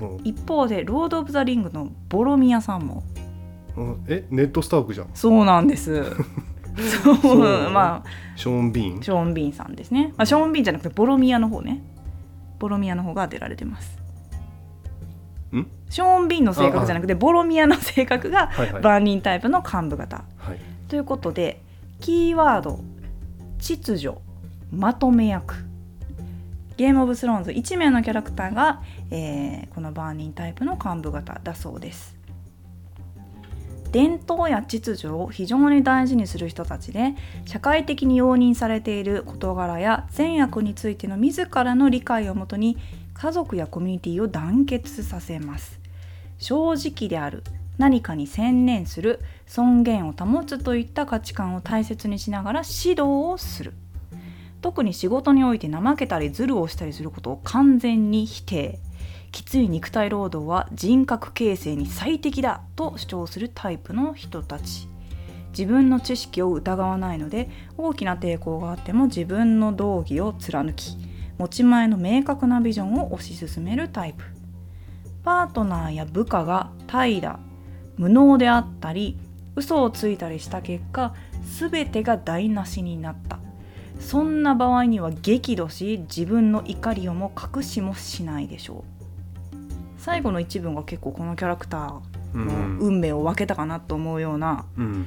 うん。一方でロード・オブ・ザ・リングのボロミアさんもうん。えネットスタークじゃん。そうなんです。[laughs] そうまショーン・ビーン？あショーン・ビーンさんですね、まあ、ショーン・ビーンじゃなくてボロミアの方ね。ボロミアの方が当てられてます。ん？ショーン・ビーンの性格じゃなくてボロミアの性格がはいはい。万人タイプの幹部型はい。ということでキーワード秩序まとめ役。ゲームオブスローンズ1名のキャラクターが、えーこの万人タイプの幹部型だそうです伝統や秩序を非常に大事にする人たちで社会的に容認されている事柄や善悪についての自らの理解をもとに家族やコミュニティを団結させます。正直である何かに専念する尊厳を保つといった価値観を大切にしながら指導をする。特に仕事において怠けたりズルをしたりすることを完全に否定。きつい肉体労働は人格形成に最適だと主張するタイプの人たち。自分の知識を疑わないので大きな抵抗があっても自分の道義を貫き持ち前の明確なビジョンを推し進めるタイプ。パートナーや部下が怠惰無能であったり嘘をついたりした結果全てが台無しになった。そんな場合には激怒し自分の怒りをも隠しもしないでしょう。最後の一文が結構このキャラクターのうん。運命を分けたかなと思うようなうん。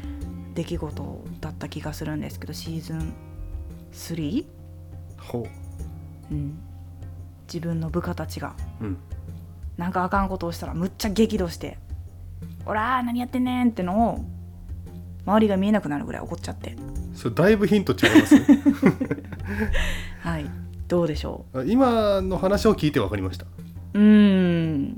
出来事だった気がするんですけどシーズン 3? ほう。ん、自分の部下たちがううん。なんかあかんことをしたらむっちゃ激怒して「おらー何やってんねん!」ってのを周りが見えなくなるぐらい怒っちゃって。それだいぶヒント違いますね。[laughs] はい。どうでしょあ今の話を聞いてわかりましたうん。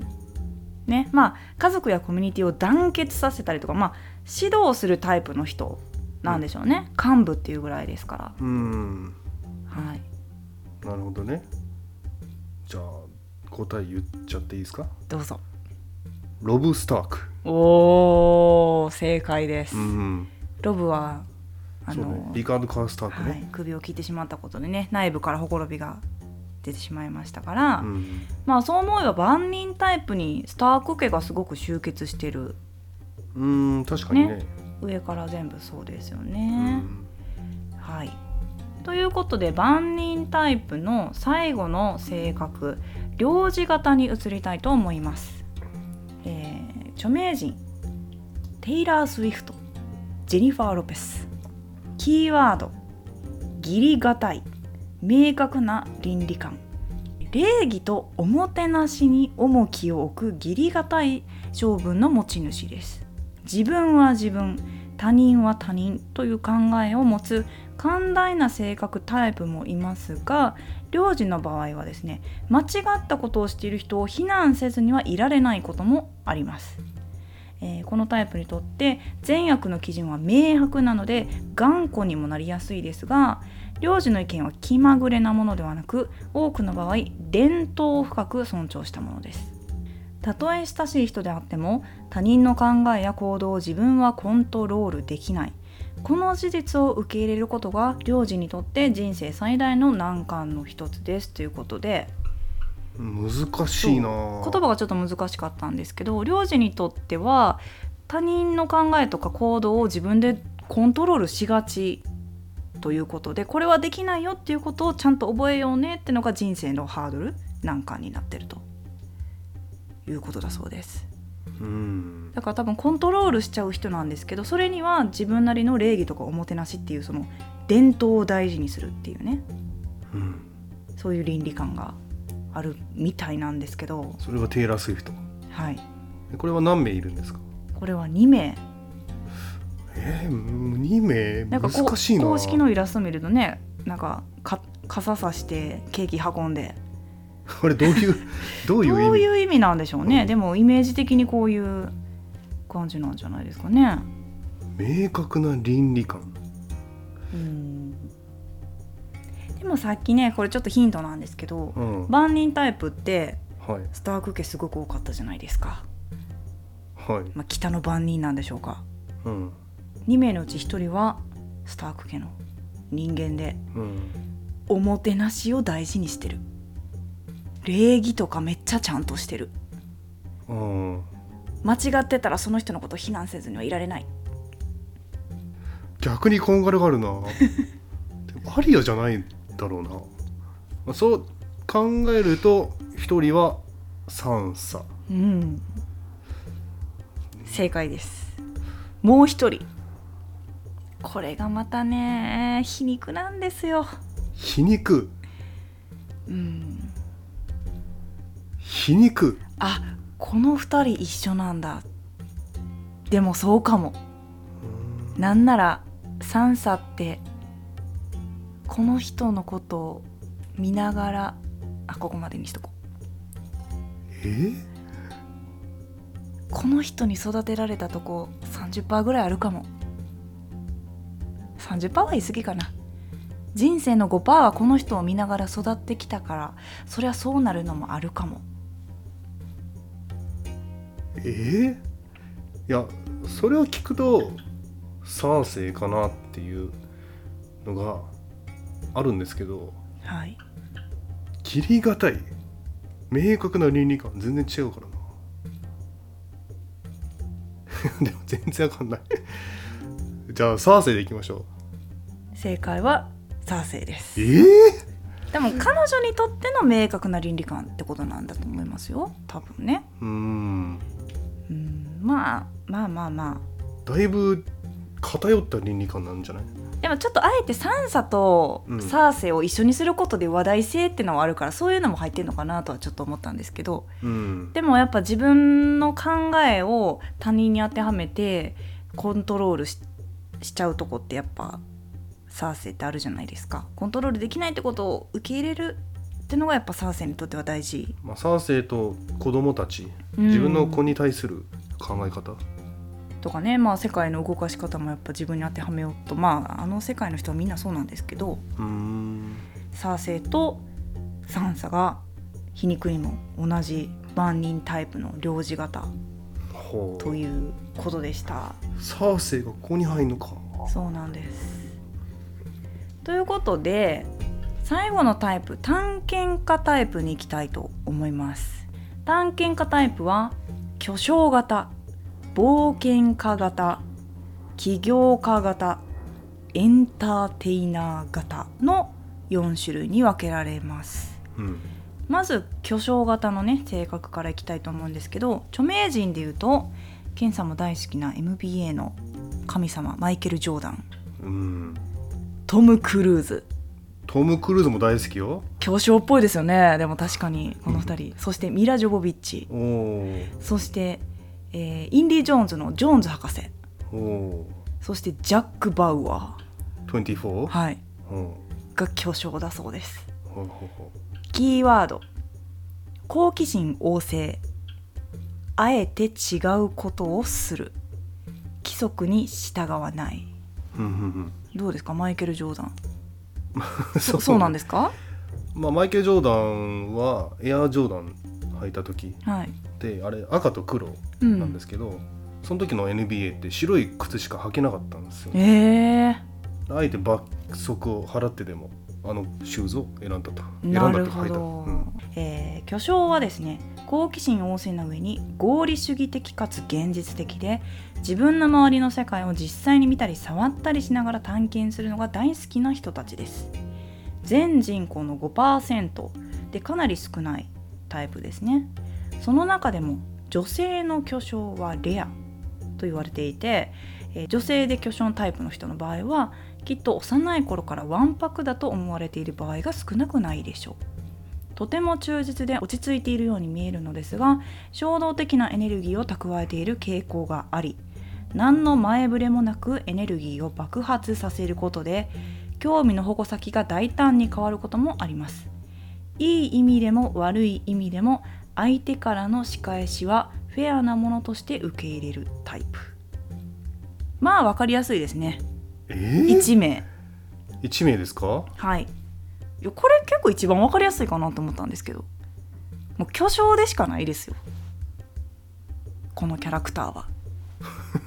ね。まあ家族やコミュニティを団結させたりとかまあ指導するタイプの人なんでしょうね、幹部っていうぐらいですかうん。らはい。なるほどね。じゃあ答え言っちゃっていいですか？どうぞ。ロブ・スターク。おー正解です、うんロブはあそうね。の、リカード・カースタークはい。ね、、首を切ってしまったことでね内部からほころびが出てしまいましたから、うん。まあそう思えば万人タイプにスターク家がすごく集結してる。うん確かにね。ね。上から全部そうですようね。ん。はい。ということで万人タイプの最後の性格領事型に移りたいと思います。えー著名人テイラー・スウィフトジェニファー・ロペス。キーワード義理がたい明確な倫理観。礼儀とおもてなしに重きを置く義理がたい性分の持ち主です。自分は自分他人は他人という考えを持つ寛大な性格タイプもいますが領事の場合はですね間違ったことをしている人を非難せずにはいられないこともあります、えーこのタイプにとって善悪の基準は明白なので頑固にもなりやすいですが領事の意見は気まぐれなものではなく多くの場合伝統を深く尊重したものです。たとえ親しい人であっても他人の考えや行動を自分はコントロールできない。この事実を受け入れることが領事にとって人生最大の難関の一つです。ということで。難しいな。言葉がちょっと難しかったんですけど領事にとっては他人の考えとか行動を自分でコントロールしがちということでこれはできないよっていうことをちゃんと覚えようねってのが人生のハードル難関になってるということだそうです。うん。だから多分コントロールしちゃう人なんですけどそれには自分なりの礼儀とかおもてなしっていうその伝統を大事にするっていうね。うん。そういう倫理観があるみたいなんですけど。それがテイラー・スウィフト。はい。でこれは何名いるんですか？これは2名えー、2名？なんか難しいな。公式のイラスト見るとねなんかか傘さしてケーキ運んで。これどういう [laughs] どういう意味？どういう意味なんでしょうね、うん。でもイメージ的にこういう感じなんじゃないですかね。明確な倫理観。うん。でもさっきねこれちょっとヒントなんですけどうん。万人タイプってはい。スターク家すごく多かったじゃないですか、はい。まあ、北の万人なんでしょうか。うん2名のうち1人はスターク家の人間でうん。おもてなしを大事にしてる。礼儀とかめっちゃちゃんとしてる。うん。間違ってたらその人のことを非難せずにはいられない。逆にこんがらがるな。[laughs] アリアじゃないだろうな、まあ、そう考えると一人はサンサうん。正解です。もう一人これがまたね皮肉なんですよ。皮肉？うん。皮肉？あこの二人一緒なんだ。でもそうかも。なんならサンサってこの人のことを見ながらあここまでにしとこう。え？この人に育てられたとこ30%ぐらいあるかも30%は言い過ぎかな。人生の5%はこの人を見ながら育ってきたからそりゃそうなるのもあるかも。えいやそれを聞くとサーセイかなっていうのがあるんですけどはい。切りがたい明確な倫理観全然違うからな。[laughs] でも全然わかんない。[laughs] じゃあサーセイでいきましょ正解はサーセイです。うええでも彼女にとっての明確な倫理観ってことなんだと思いますよ。多分ね。うーん。うん。まあまあまあまだいぶ偏った倫理観なんじゃない？あでもちょっとあえてサンサとうん。サーセイを一緒にすることで話題性ってのはあるからそういうのも入ってるのかなとはちょっと思ったんですけど。うん。でもやっぱ自分の考えを他人に当てはめてコントロールししちゃうとこってやっぱサーセイってあるじゃないですか。コントロールできないってことを受け入れるってのがやっぱサーセイにとっては大事。まあ、サーセイと子供たちうん。自分の子に対する考え方、とかねまあ世界の動かし方もやっぱ自分に当てはめようと。まああの世界の人はみんなそうなんですけど。サーセイとサンサが皮肉にも同じ万人タイプの領事型ということでした。サーセイがここに入るのか。そうなんですということで最後のタイプ探検家タイプに行きたいと思います。探検家タイプは巨匠型冒険家型起業家型エンターテイナー型の4種類に分けられます。うん。まず巨匠型のね性格からいきたいと思うんですけど著名人でいうとケンさんも大好きな MBA の神様マイケル・ジョーダン。うんトム・クルーズ。トム・クルーズも大好きよ。巨匠っぽいですよね。でも確かにこの2人、そしてミラ・ジョボビッチ。そして、えーインディ・ジョーンズのジョーンズ博士。そしてジャック・バウアー。24? はい。うん。が巨匠だそうです。キーワード。好奇心旺盛。あえて違うことをする。規則に従わない。ううんうんどうですか？マイケル・ジョーダン。う [laughs] んそそうなんですすか？まあマイケル・ジョーダンはエアージョーダン履いた時はい、であれ赤と黒うん、なんですけど、その時の NBA って白い靴しか履けなかったんですよ、えあえて罰則を払ってでもあのシューズを選んだと。ー、選んると履いた、うん。えー巨匠はですね好奇心旺盛な上に合理主義的かつ現実的で自分の周りの世界を実際に見たり触ったりしながら探検するのが大好きな人たちです。全人口の5%でかなり少ないタイプですね。その中でも女性の巨匠はレアと言われていて、え女性で巨匠のタイプの人の場合はきっと幼い頃からわんぱくだと思われている場合が少なくないでしょう。とても忠実で落ち着いているように見えるのですが衝動的なエネルギーを蓄えている傾向があり何の前触れもなくエネルギーを爆発させることで興味の矛先が大胆に変わることもあります。いい意味でも悪い意味でも相手からの仕返しはフェアなものとして受け入れるタイプ。まあ分かりやすいですね。えー、1名。1, 名ですか？はい。いやこれ結構一番分かりやすいかなと思ったんですけど。もう巨匠でしかないですよ。このキャラクターは [laughs]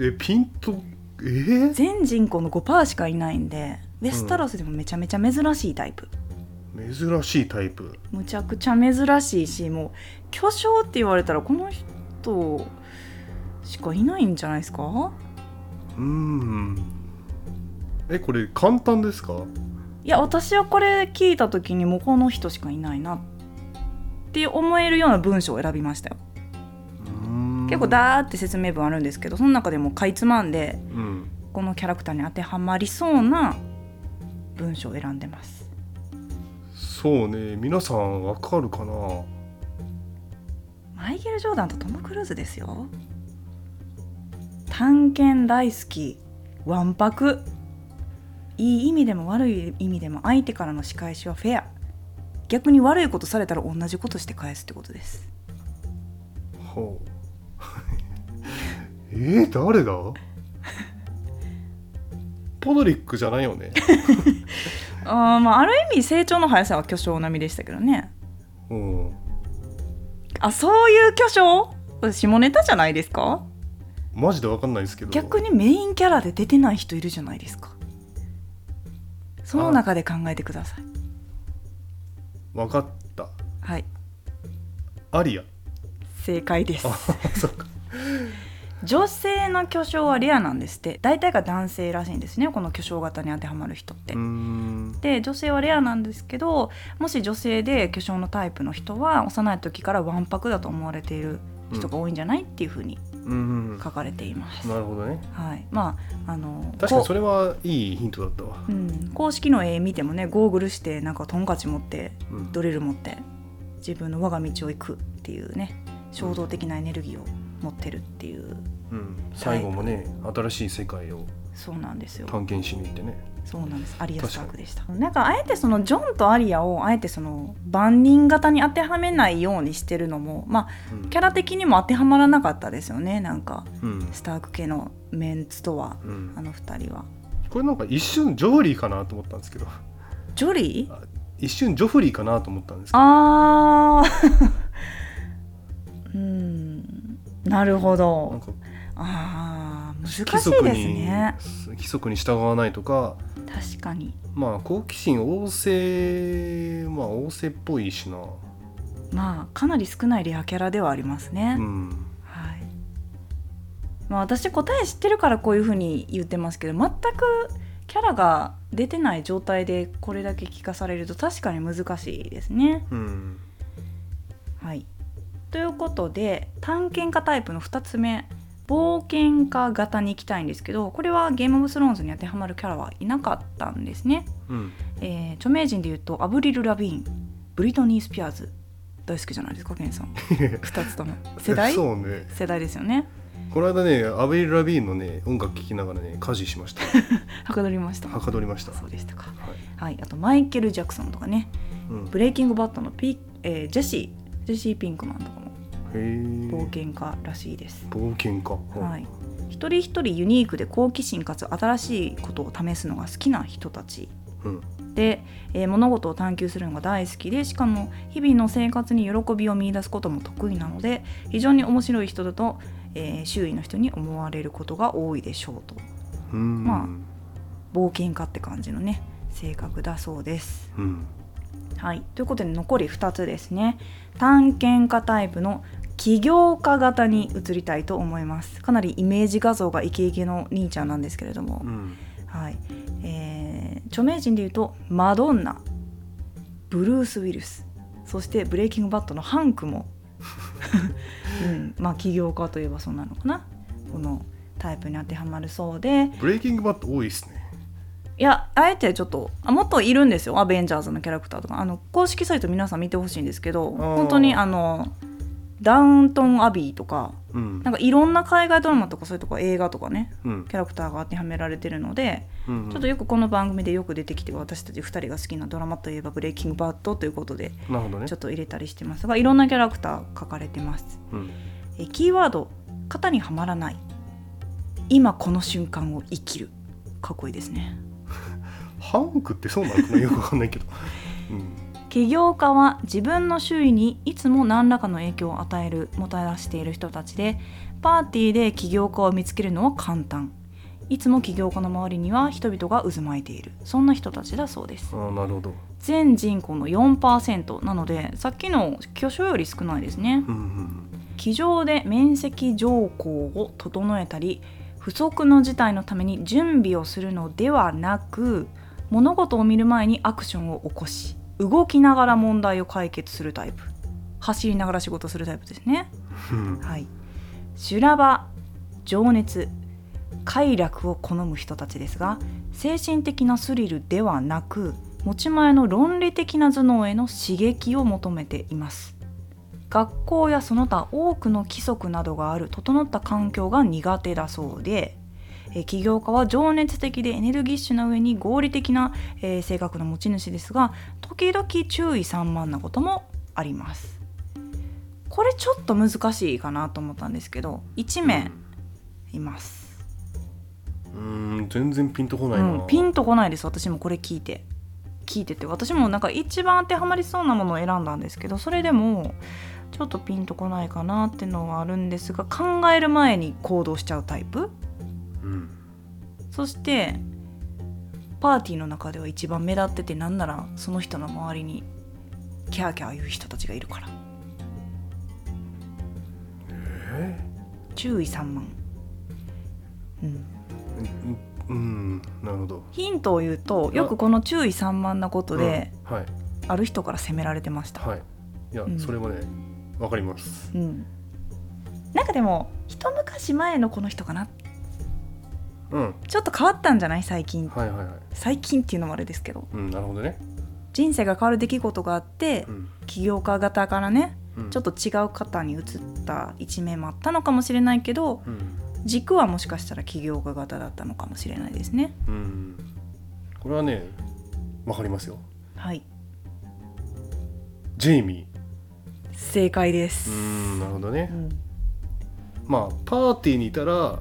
えピンとえ？ー、全人口の5%しかいないんでウェスタロスでもめちゃめちゃ珍しいタイプ、珍しいタイプ。むちゃくちゃ珍しいしもう巨匠って言われたらこの人しかいないんじゃないですか？うーん。えこれ簡単ですか？いや私はこれ聞いた時にもうこの人しかいないなって思えるような文章を選びましたよ結構ダーって説明文あるんですけどその中でもかいつまんでうんこのキャラクターに当てはまりそうな文章を選んでます。そうね。皆さんわかるかな？マイケル・ジョーダンとトム・クルーズですよ。探検大好き。わんぱく。いい意味でも悪い意味でも相手からの仕返しはフェア。逆に悪いことされたら同じことして返すってことです。ほう [laughs] えー、誰だ？ポドリックじゃないよね。[laughs] あー、まあ、ある意味成長の速さは巨匠並みでしたけどね。うん。あそういう巨匠？下ネタじゃないですか？マジでわかんないですけど。逆にメインキャラで出てない人いるじゃないですか。その中で考えてください。わかった。はい。アリア正解です。女性の巨匠はレアなんですって。大体が男性らしいんですね。この巨匠型に当てはまる人って。で女性はレアなんですけどもし女性で巨匠のタイプの人は幼い時からわんぱくだと思われている人が多いんじゃないっていうふうにうん。書かれています。なるほどね。はい、まああの確かにそれ、れはいいヒントだったわ。うん、公式の絵見てもねゴーグルしてなんかトンカチ持ってうん。ドリル持って自分の我が道を行くっていうね衝動的なエネルギーを持ってるっていううん、最後もね新しい世界をそうなんですよ。探検しに行ってね。そうなんです。アリア・スタークでした。なんかあえてそのジョンとアリアをあえてその万人型に当てはめないようにしてるのもまあうん。キャラ的にも当てはまらなかったですよね。なんかうん。スターク系のメンツとはうん。あの二人は。これなんか一瞬ジョフリーかなと思ったんですけど。ジョリー？一瞬ジョフリーかなと思ったんですけど。あーうん。なるほど。かあー難しいですにね規則に従わないとか確かに。まあ好奇心旺盛まあ旺盛っぽいしな。まあかなり少ないレアキャラではありますね、うん。はい。まあ、私答え知ってるからこういうふうに言ってますけど全くキャラが出てない状態でこれだけ聞かされると確かに難しいですね。うん。はい、ということで探検家タイプの2つ目冒険家型に行きたいんですけどこれはゲームオブスローンズに当てはまるキャラはいなかったんですね。うん。えー著名人で言うとアブリル・ラビーンブリトニー・スピアーズ大好きじゃないですかケンさん。[laughs] 2つとも。世代？そうね。世代ですよね。この間ねアベリル・ラビーンのね音楽聴きながらね家事しました。[laughs] はかどりました。はかどりました。そうでしたか。はい。はい。あとマイケル・ジャクソンとかね。うん、ブレイキングバットのピ、えージェシージェシー・ピンクマンとかも冒険家らしいです、冒険家。はい。一人一人ユニークで好奇心かつ新しいことを試すのが好きな人たち。うん。で、えー物事を探求するのが大好きでしかも日々の生活に喜びを見出すことも得意なので非常に面白い人だと、えー周囲の人に思われることが多いでしょうと。うん。ま冒険家って感じのね性格だそうです。うんはい、ということで残り2つですね。探検家タイプの起業家型に移りたいと思います。かなりイメージ画像がイケイケの兄ちゃんなんですけれども、うん。はい。えー著名人でいうとマドンナブルース・ウィルスそしてブレイキングバットのハンクも、[laughs] うん、まあ起業家といえばそうなのかな。このタイプに当てはまるそうで。ブレイキングバット多いっすねいやあえてちょっとあもっといるんですよ。アベンジャーズのキャラクターとか。あの公式サイト皆さん見てほしいんですけど本当にあのダウントン・アビーとかうん。なんかいろんな海外ドラマとかそういうとこ映画とかねうん。キャラクターが当てはめられてるので、うんちょっとよくこの番組でよく出てきて私たち2人が好きなドラマといえば「ブレイキングバット」ということでなるほどね。ちょっと入れたりしてますがいろんなキャラクター書かれてます。うん。えキーワード「型にはまらない」「今この瞬間を生きる」かっこいいですね。ハンクってそうなのかな？[laughs] よくわかんないけど。うん。起業家は自分の周囲にいつも何らかの影響を与えるもたらしている人たちでパーティーで起業家を見つけるのは簡単。いつも起業家の周りには人々が渦巻いている。そんな人たちだそうです。ああなるほど。全人口の4%なのでさっきの巨匠より少ないですね。うんうん机上で面積条項を整えたり不測の事態のために準備をするのではなく物事を見る前にアクションを起こし動きながら問題を解決するタイプ。走りながら仕事するタイプですね。うん。はい。修羅場情熱快楽を好む人たちですが精神的なスリルではなく持ち前の論理的な頭脳への刺激を求めています。学校やその他多くの規則などがある整った環境が苦手だそうでえー起業家は情熱的でエネルギッシュな上に合理的な、えー性格の持ち主ですが時々注意散漫なこともあります。これちょっと難しいかなと思ったんですけど1名います、うん全然ピンとこないな、うん、ピンとこないです。私もこれ聞いて。聞いてて。私もなんか一番当てはまりそうなものを選んだんですけどそれでもちょっとピンとこないかなっていうのはあるんですが考える前に行動しちゃうタイプうん。そしてパーティーの中では一番目立っててなんならその人の周りにキャーキャー言う人たちがいるから。え注意散漫。うん。うんうんなるほど。ヒントを言うとよくこの注意散漫なことで、うんはい。ある人から責められてました、はい。いや、うん。それはねわかります。うん、なんかでも一昔前のこの人かなうん。ちょっと変わったんじゃない？最近。はいはいはい。最近っていうのもあれですけど。うんなるほどね。人生が変わる出来事があってうん。起業家型からねうん。ちょっと違う方に移った一面もあったのかもしれないけどうん。軸はもしかしたら起業家型だったのかもしれないですね。うん。これはねわかりますよ。はい。ジェイミ正解です。ーう、んなるほどね。うん。まあパーティーにいたら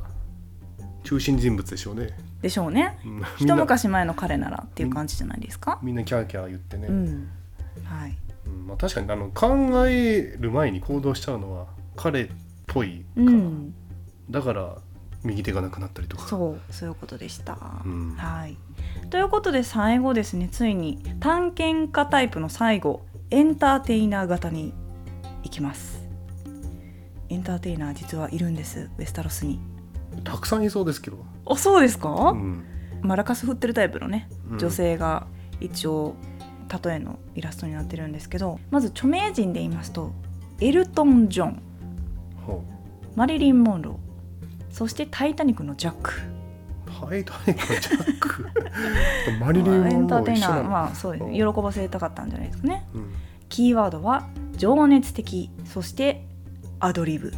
中心人物でしょうね。でしょうね。一な。昔前の彼ならっていう感じじゃないですか？みんなキャーキャー言ってね、うん。はい。うん。まあ、確かにあの考える前に行動しちゃうのは彼ぽいか、うん。だから右手がなくなったりとか。そうそういうことでした、うん。はい。ということで最後ですねついに探検家タイプの最後エンターテイナー型に行きます。エンターテイナー実はいるんですウェスタロスにたくさんいそうですけど、あそうですか、うん。マラカス振ってるタイプのねうん。女性が一応例えのイラストになってるんですけどまず著名人で言いますとエルトン・ジョンほマリリン・モンローそして「タイタニック」のジャック。うタイタニックのジャック？[laughs] マリリン・まあエンターモンローテイナー。まあそうですね喜ばせたかったんじゃないですかね。うん。キーワードは情熱的そしてアドリブ。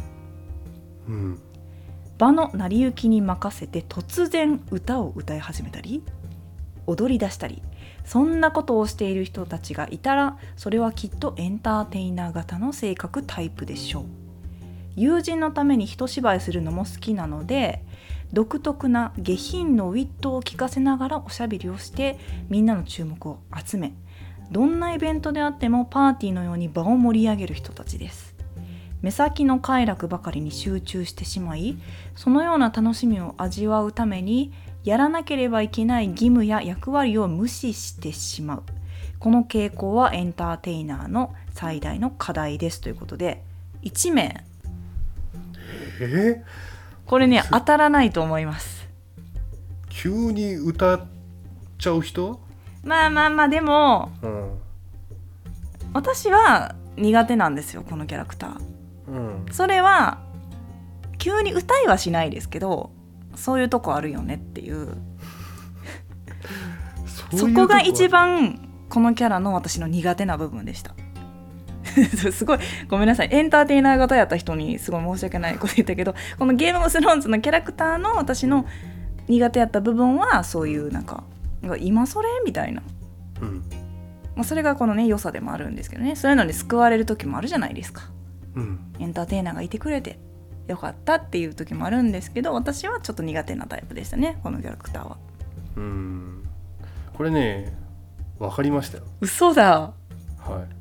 うん場の成り行きに任せて突然歌を歌い始めたり踊り出したりそんなことをしている人たちがいたらそれはきっとエンターテイナー型の性格タイプでしょう。友人のために一芝居するのも好きなので独特な下品のウィットを聞かせながらおしゃべりをしてみんなの注目を集めどんなイベントであってもパーティーのように場を盛り上げる人たちです。目先の快楽ばかりに集中してしまいそのような楽しみを味わうためにやらなければいけない義務や役割を無視してしまう。この傾向はエンターテイナーの最大の課題ですということで。1名。え？これね当たらないと思います。急に歌っちゃう人、まあまあまあでもうん。私は苦手なんですよこのキャラクター。うん、それは急に歌いはしないですけどそういうとこあるよねっていう。[laughs] そこが一番このキャラの私の苦手な部分でした。[laughs] すごいごめんなさい。エンターテイナー型やった人にすごい申し訳ないこと言ったけどこのゲームオブスローンズのキャラクターの私の苦手やった部分はそういうなんか今それみたいな、うん。まあ、それがこのね良さでもあるんですけどね。そういうのに救われる時もあるじゃないですか。うんエンターテイナーがいてくれてよかったっていう時もあるんですけど私はちょっと苦手なタイプでしたねこのキャラクターは。うん。これね分かりましたよ。嘘だ。はい。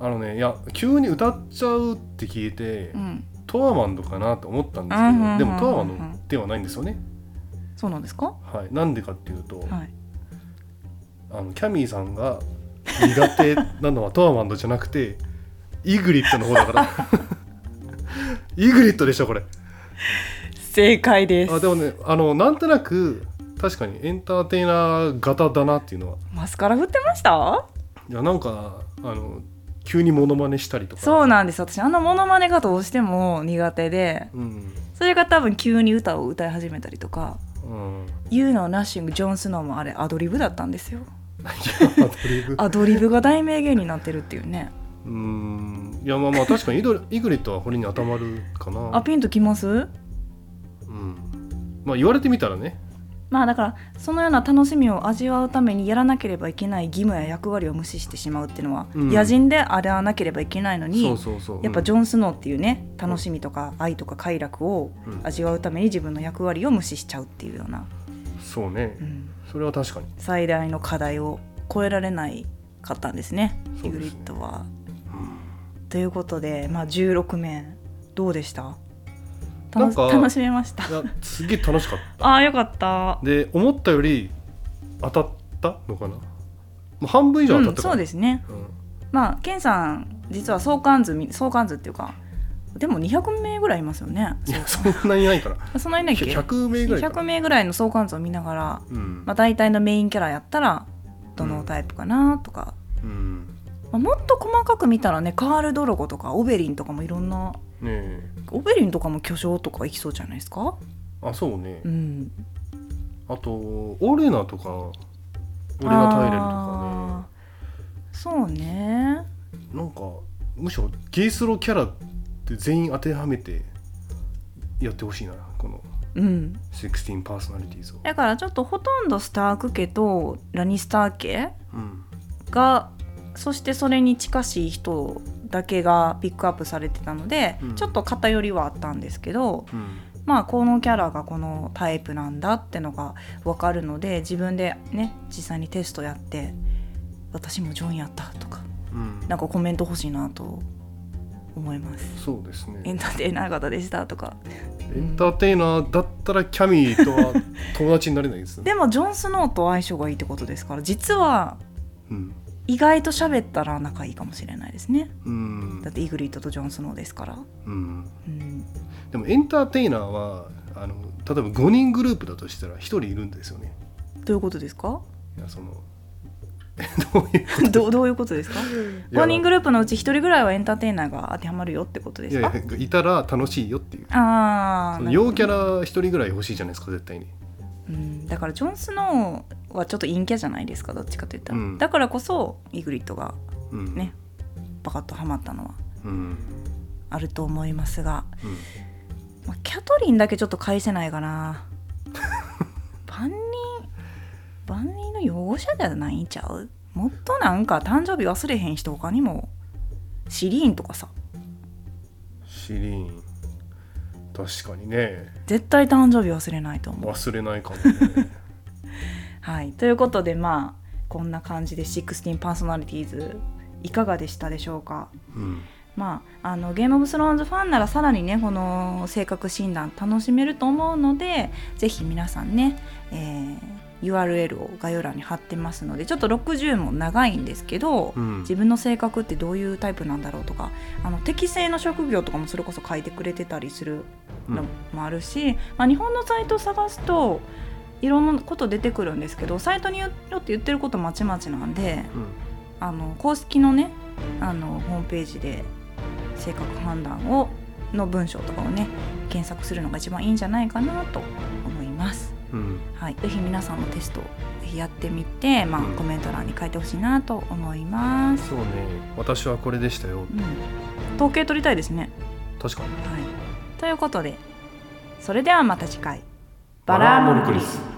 あのねいや急に歌っちゃうって聞いて、うん。トワマンドかなと思ったんですうんうんうんうんけどでもトワマンドではないんですよね。そうなんですか？はい。なんでかっていうと、はい。あのキャミーさんが苦手なのはトワマンドじゃなくてイグリットの方だから。[laughs] イグリットでしょこれ。正解です。あでもねあのなんとなく確かにエンターテイナー型だなっていうのは。マスカラ振ってました？いやなんかあの急にモノマネしたりとか。そうなんです。私あのモノマネがどうしても苦手で。うん。それが多分急に歌を歌い始めたりとか。うん「You know Nothing」ジョン・スノーもあれアドリブだったんですよ。い [laughs] やアドリブ。アドリブが大名言になってるっていうねうん。いやまあまあ確かにイドイグリットはこれに当たまるかな。あピンときます？うん。まあ言われてみたらね。まあだからそのような楽しみを味わうためにやらなければいけない義務や役割を無視してしまうっていうのは、うん。野人であらなければいけないのにそうそうそう。やっぱジョン・スノーっていうね楽しみとか愛とか快楽をうん。味わうために自分の役割を無視しちゃうっていうような、そうね。うん。それは確かに。最大の課題を超えられないかったんですねイグそうですリッドは。ということで、まあ、16名どうでした？楽なんか楽しめました。すげえ楽しかっああよかった。たで思ったより当たったのかな？もう半分以上当たうん、ったかな？そうですね。うん。まあケンさん実は相関図み相関図っていうかでも200名ぐらいいますよねそんなにないから。そんなにいない [laughs] っけ？100名ぐらいか100名ぐらいの相関図を見ながら、うん。まあ、大体のメインキャラやったらどのタイプかなとか、うんまあ、もっと細かく見たらねカール・ドロゴとかオベリンとかもいろんなねえ。オベリンとかも巨匠とかいきそうじゃないですか？あそうね。うん。あとオーレナとかオレナ・タイレルとかあーそうね。ねなんかむしろゲイスローキャラって全員当てはめてやってほしいなこのうん。16パーソナリティーズを。だからちょっとほとんどスターク家とラニスター家うん。がそしてそれに近しい人だけがピックアップされてたので、うん。ちょっと偏りはあったんですけどうん。まあこのキャラがこのタイプなんだってのが分かるので自分でね実際にテストやって私もジョンやったとかうん。なんかコメント欲しいなと思います。そうですね。エンターテイナー方でしたとか。エンターテイナーだったらキャミーとは友達になれないですね。[laughs] でもジョン・スノーと相性がいいってことですから実はうん意外と喋ったら仲いいかもしれないですね。うん。だってイグリッドとジョン・スノーですから、うん。うん、でもエンターテイナーはあの例えば5人グループだとしたら1人いるんですよね。どういうことですか？いやその [laughs] どういうどうどういうことですか？いや5人グループのうち1人ぐらいはエンターテイナーが当てはまるよってことですか？いやいやいたら楽しいよっていう。ああその陽キャラ1人ぐらい欲しいじゃないですか絶対にうん、だからジョン・スノーはちょっと陰キャじゃないですかどっちかといったら、うん。だからこそイグリッドがうん。ねバカッとハマったのはうん。あると思いますが、うん。まあ、キャトリンだけちょっと返せないかな。[laughs] 万人万人の擁護者じゃないんちゃう？もっとなんか誕生日忘れへん人他にもシリーンとかさ。シリーン確かにね。絶対誕生日忘れないと思う。忘れないかもね。[laughs] はい、ということでまあこんな感じで16パーソナリティーズいかがでしたでしょうか？うん。まあ、あのゲームオブスローンズファンならさらにねこの性格診断楽しめると思うのでぜひ皆さんね、えー URL を概要欄に貼ってますのでちょっと60も長いんですけど、うん自分の性格ってどういうタイプなんだろうとかあの適正の職業とかもそれこそ書いてくれてたりするのもあるし、まあ、日本のサイトを探すといろんなこと出てくるんですけどサイトによって言ってることまちまちなんであの公式のねあのホームページで性格判断をの文章とかをね検索するのが一番いいんじゃないかなと思います。はい、ぜひ皆さんもテストをぜひやってみて、まあ、コメント欄に書いてほしいなと思います。そうね。私はこれでしたよ。うん、統計取りたいですね。確かに。はい、ということでそれではまた次回。バラーモルクリス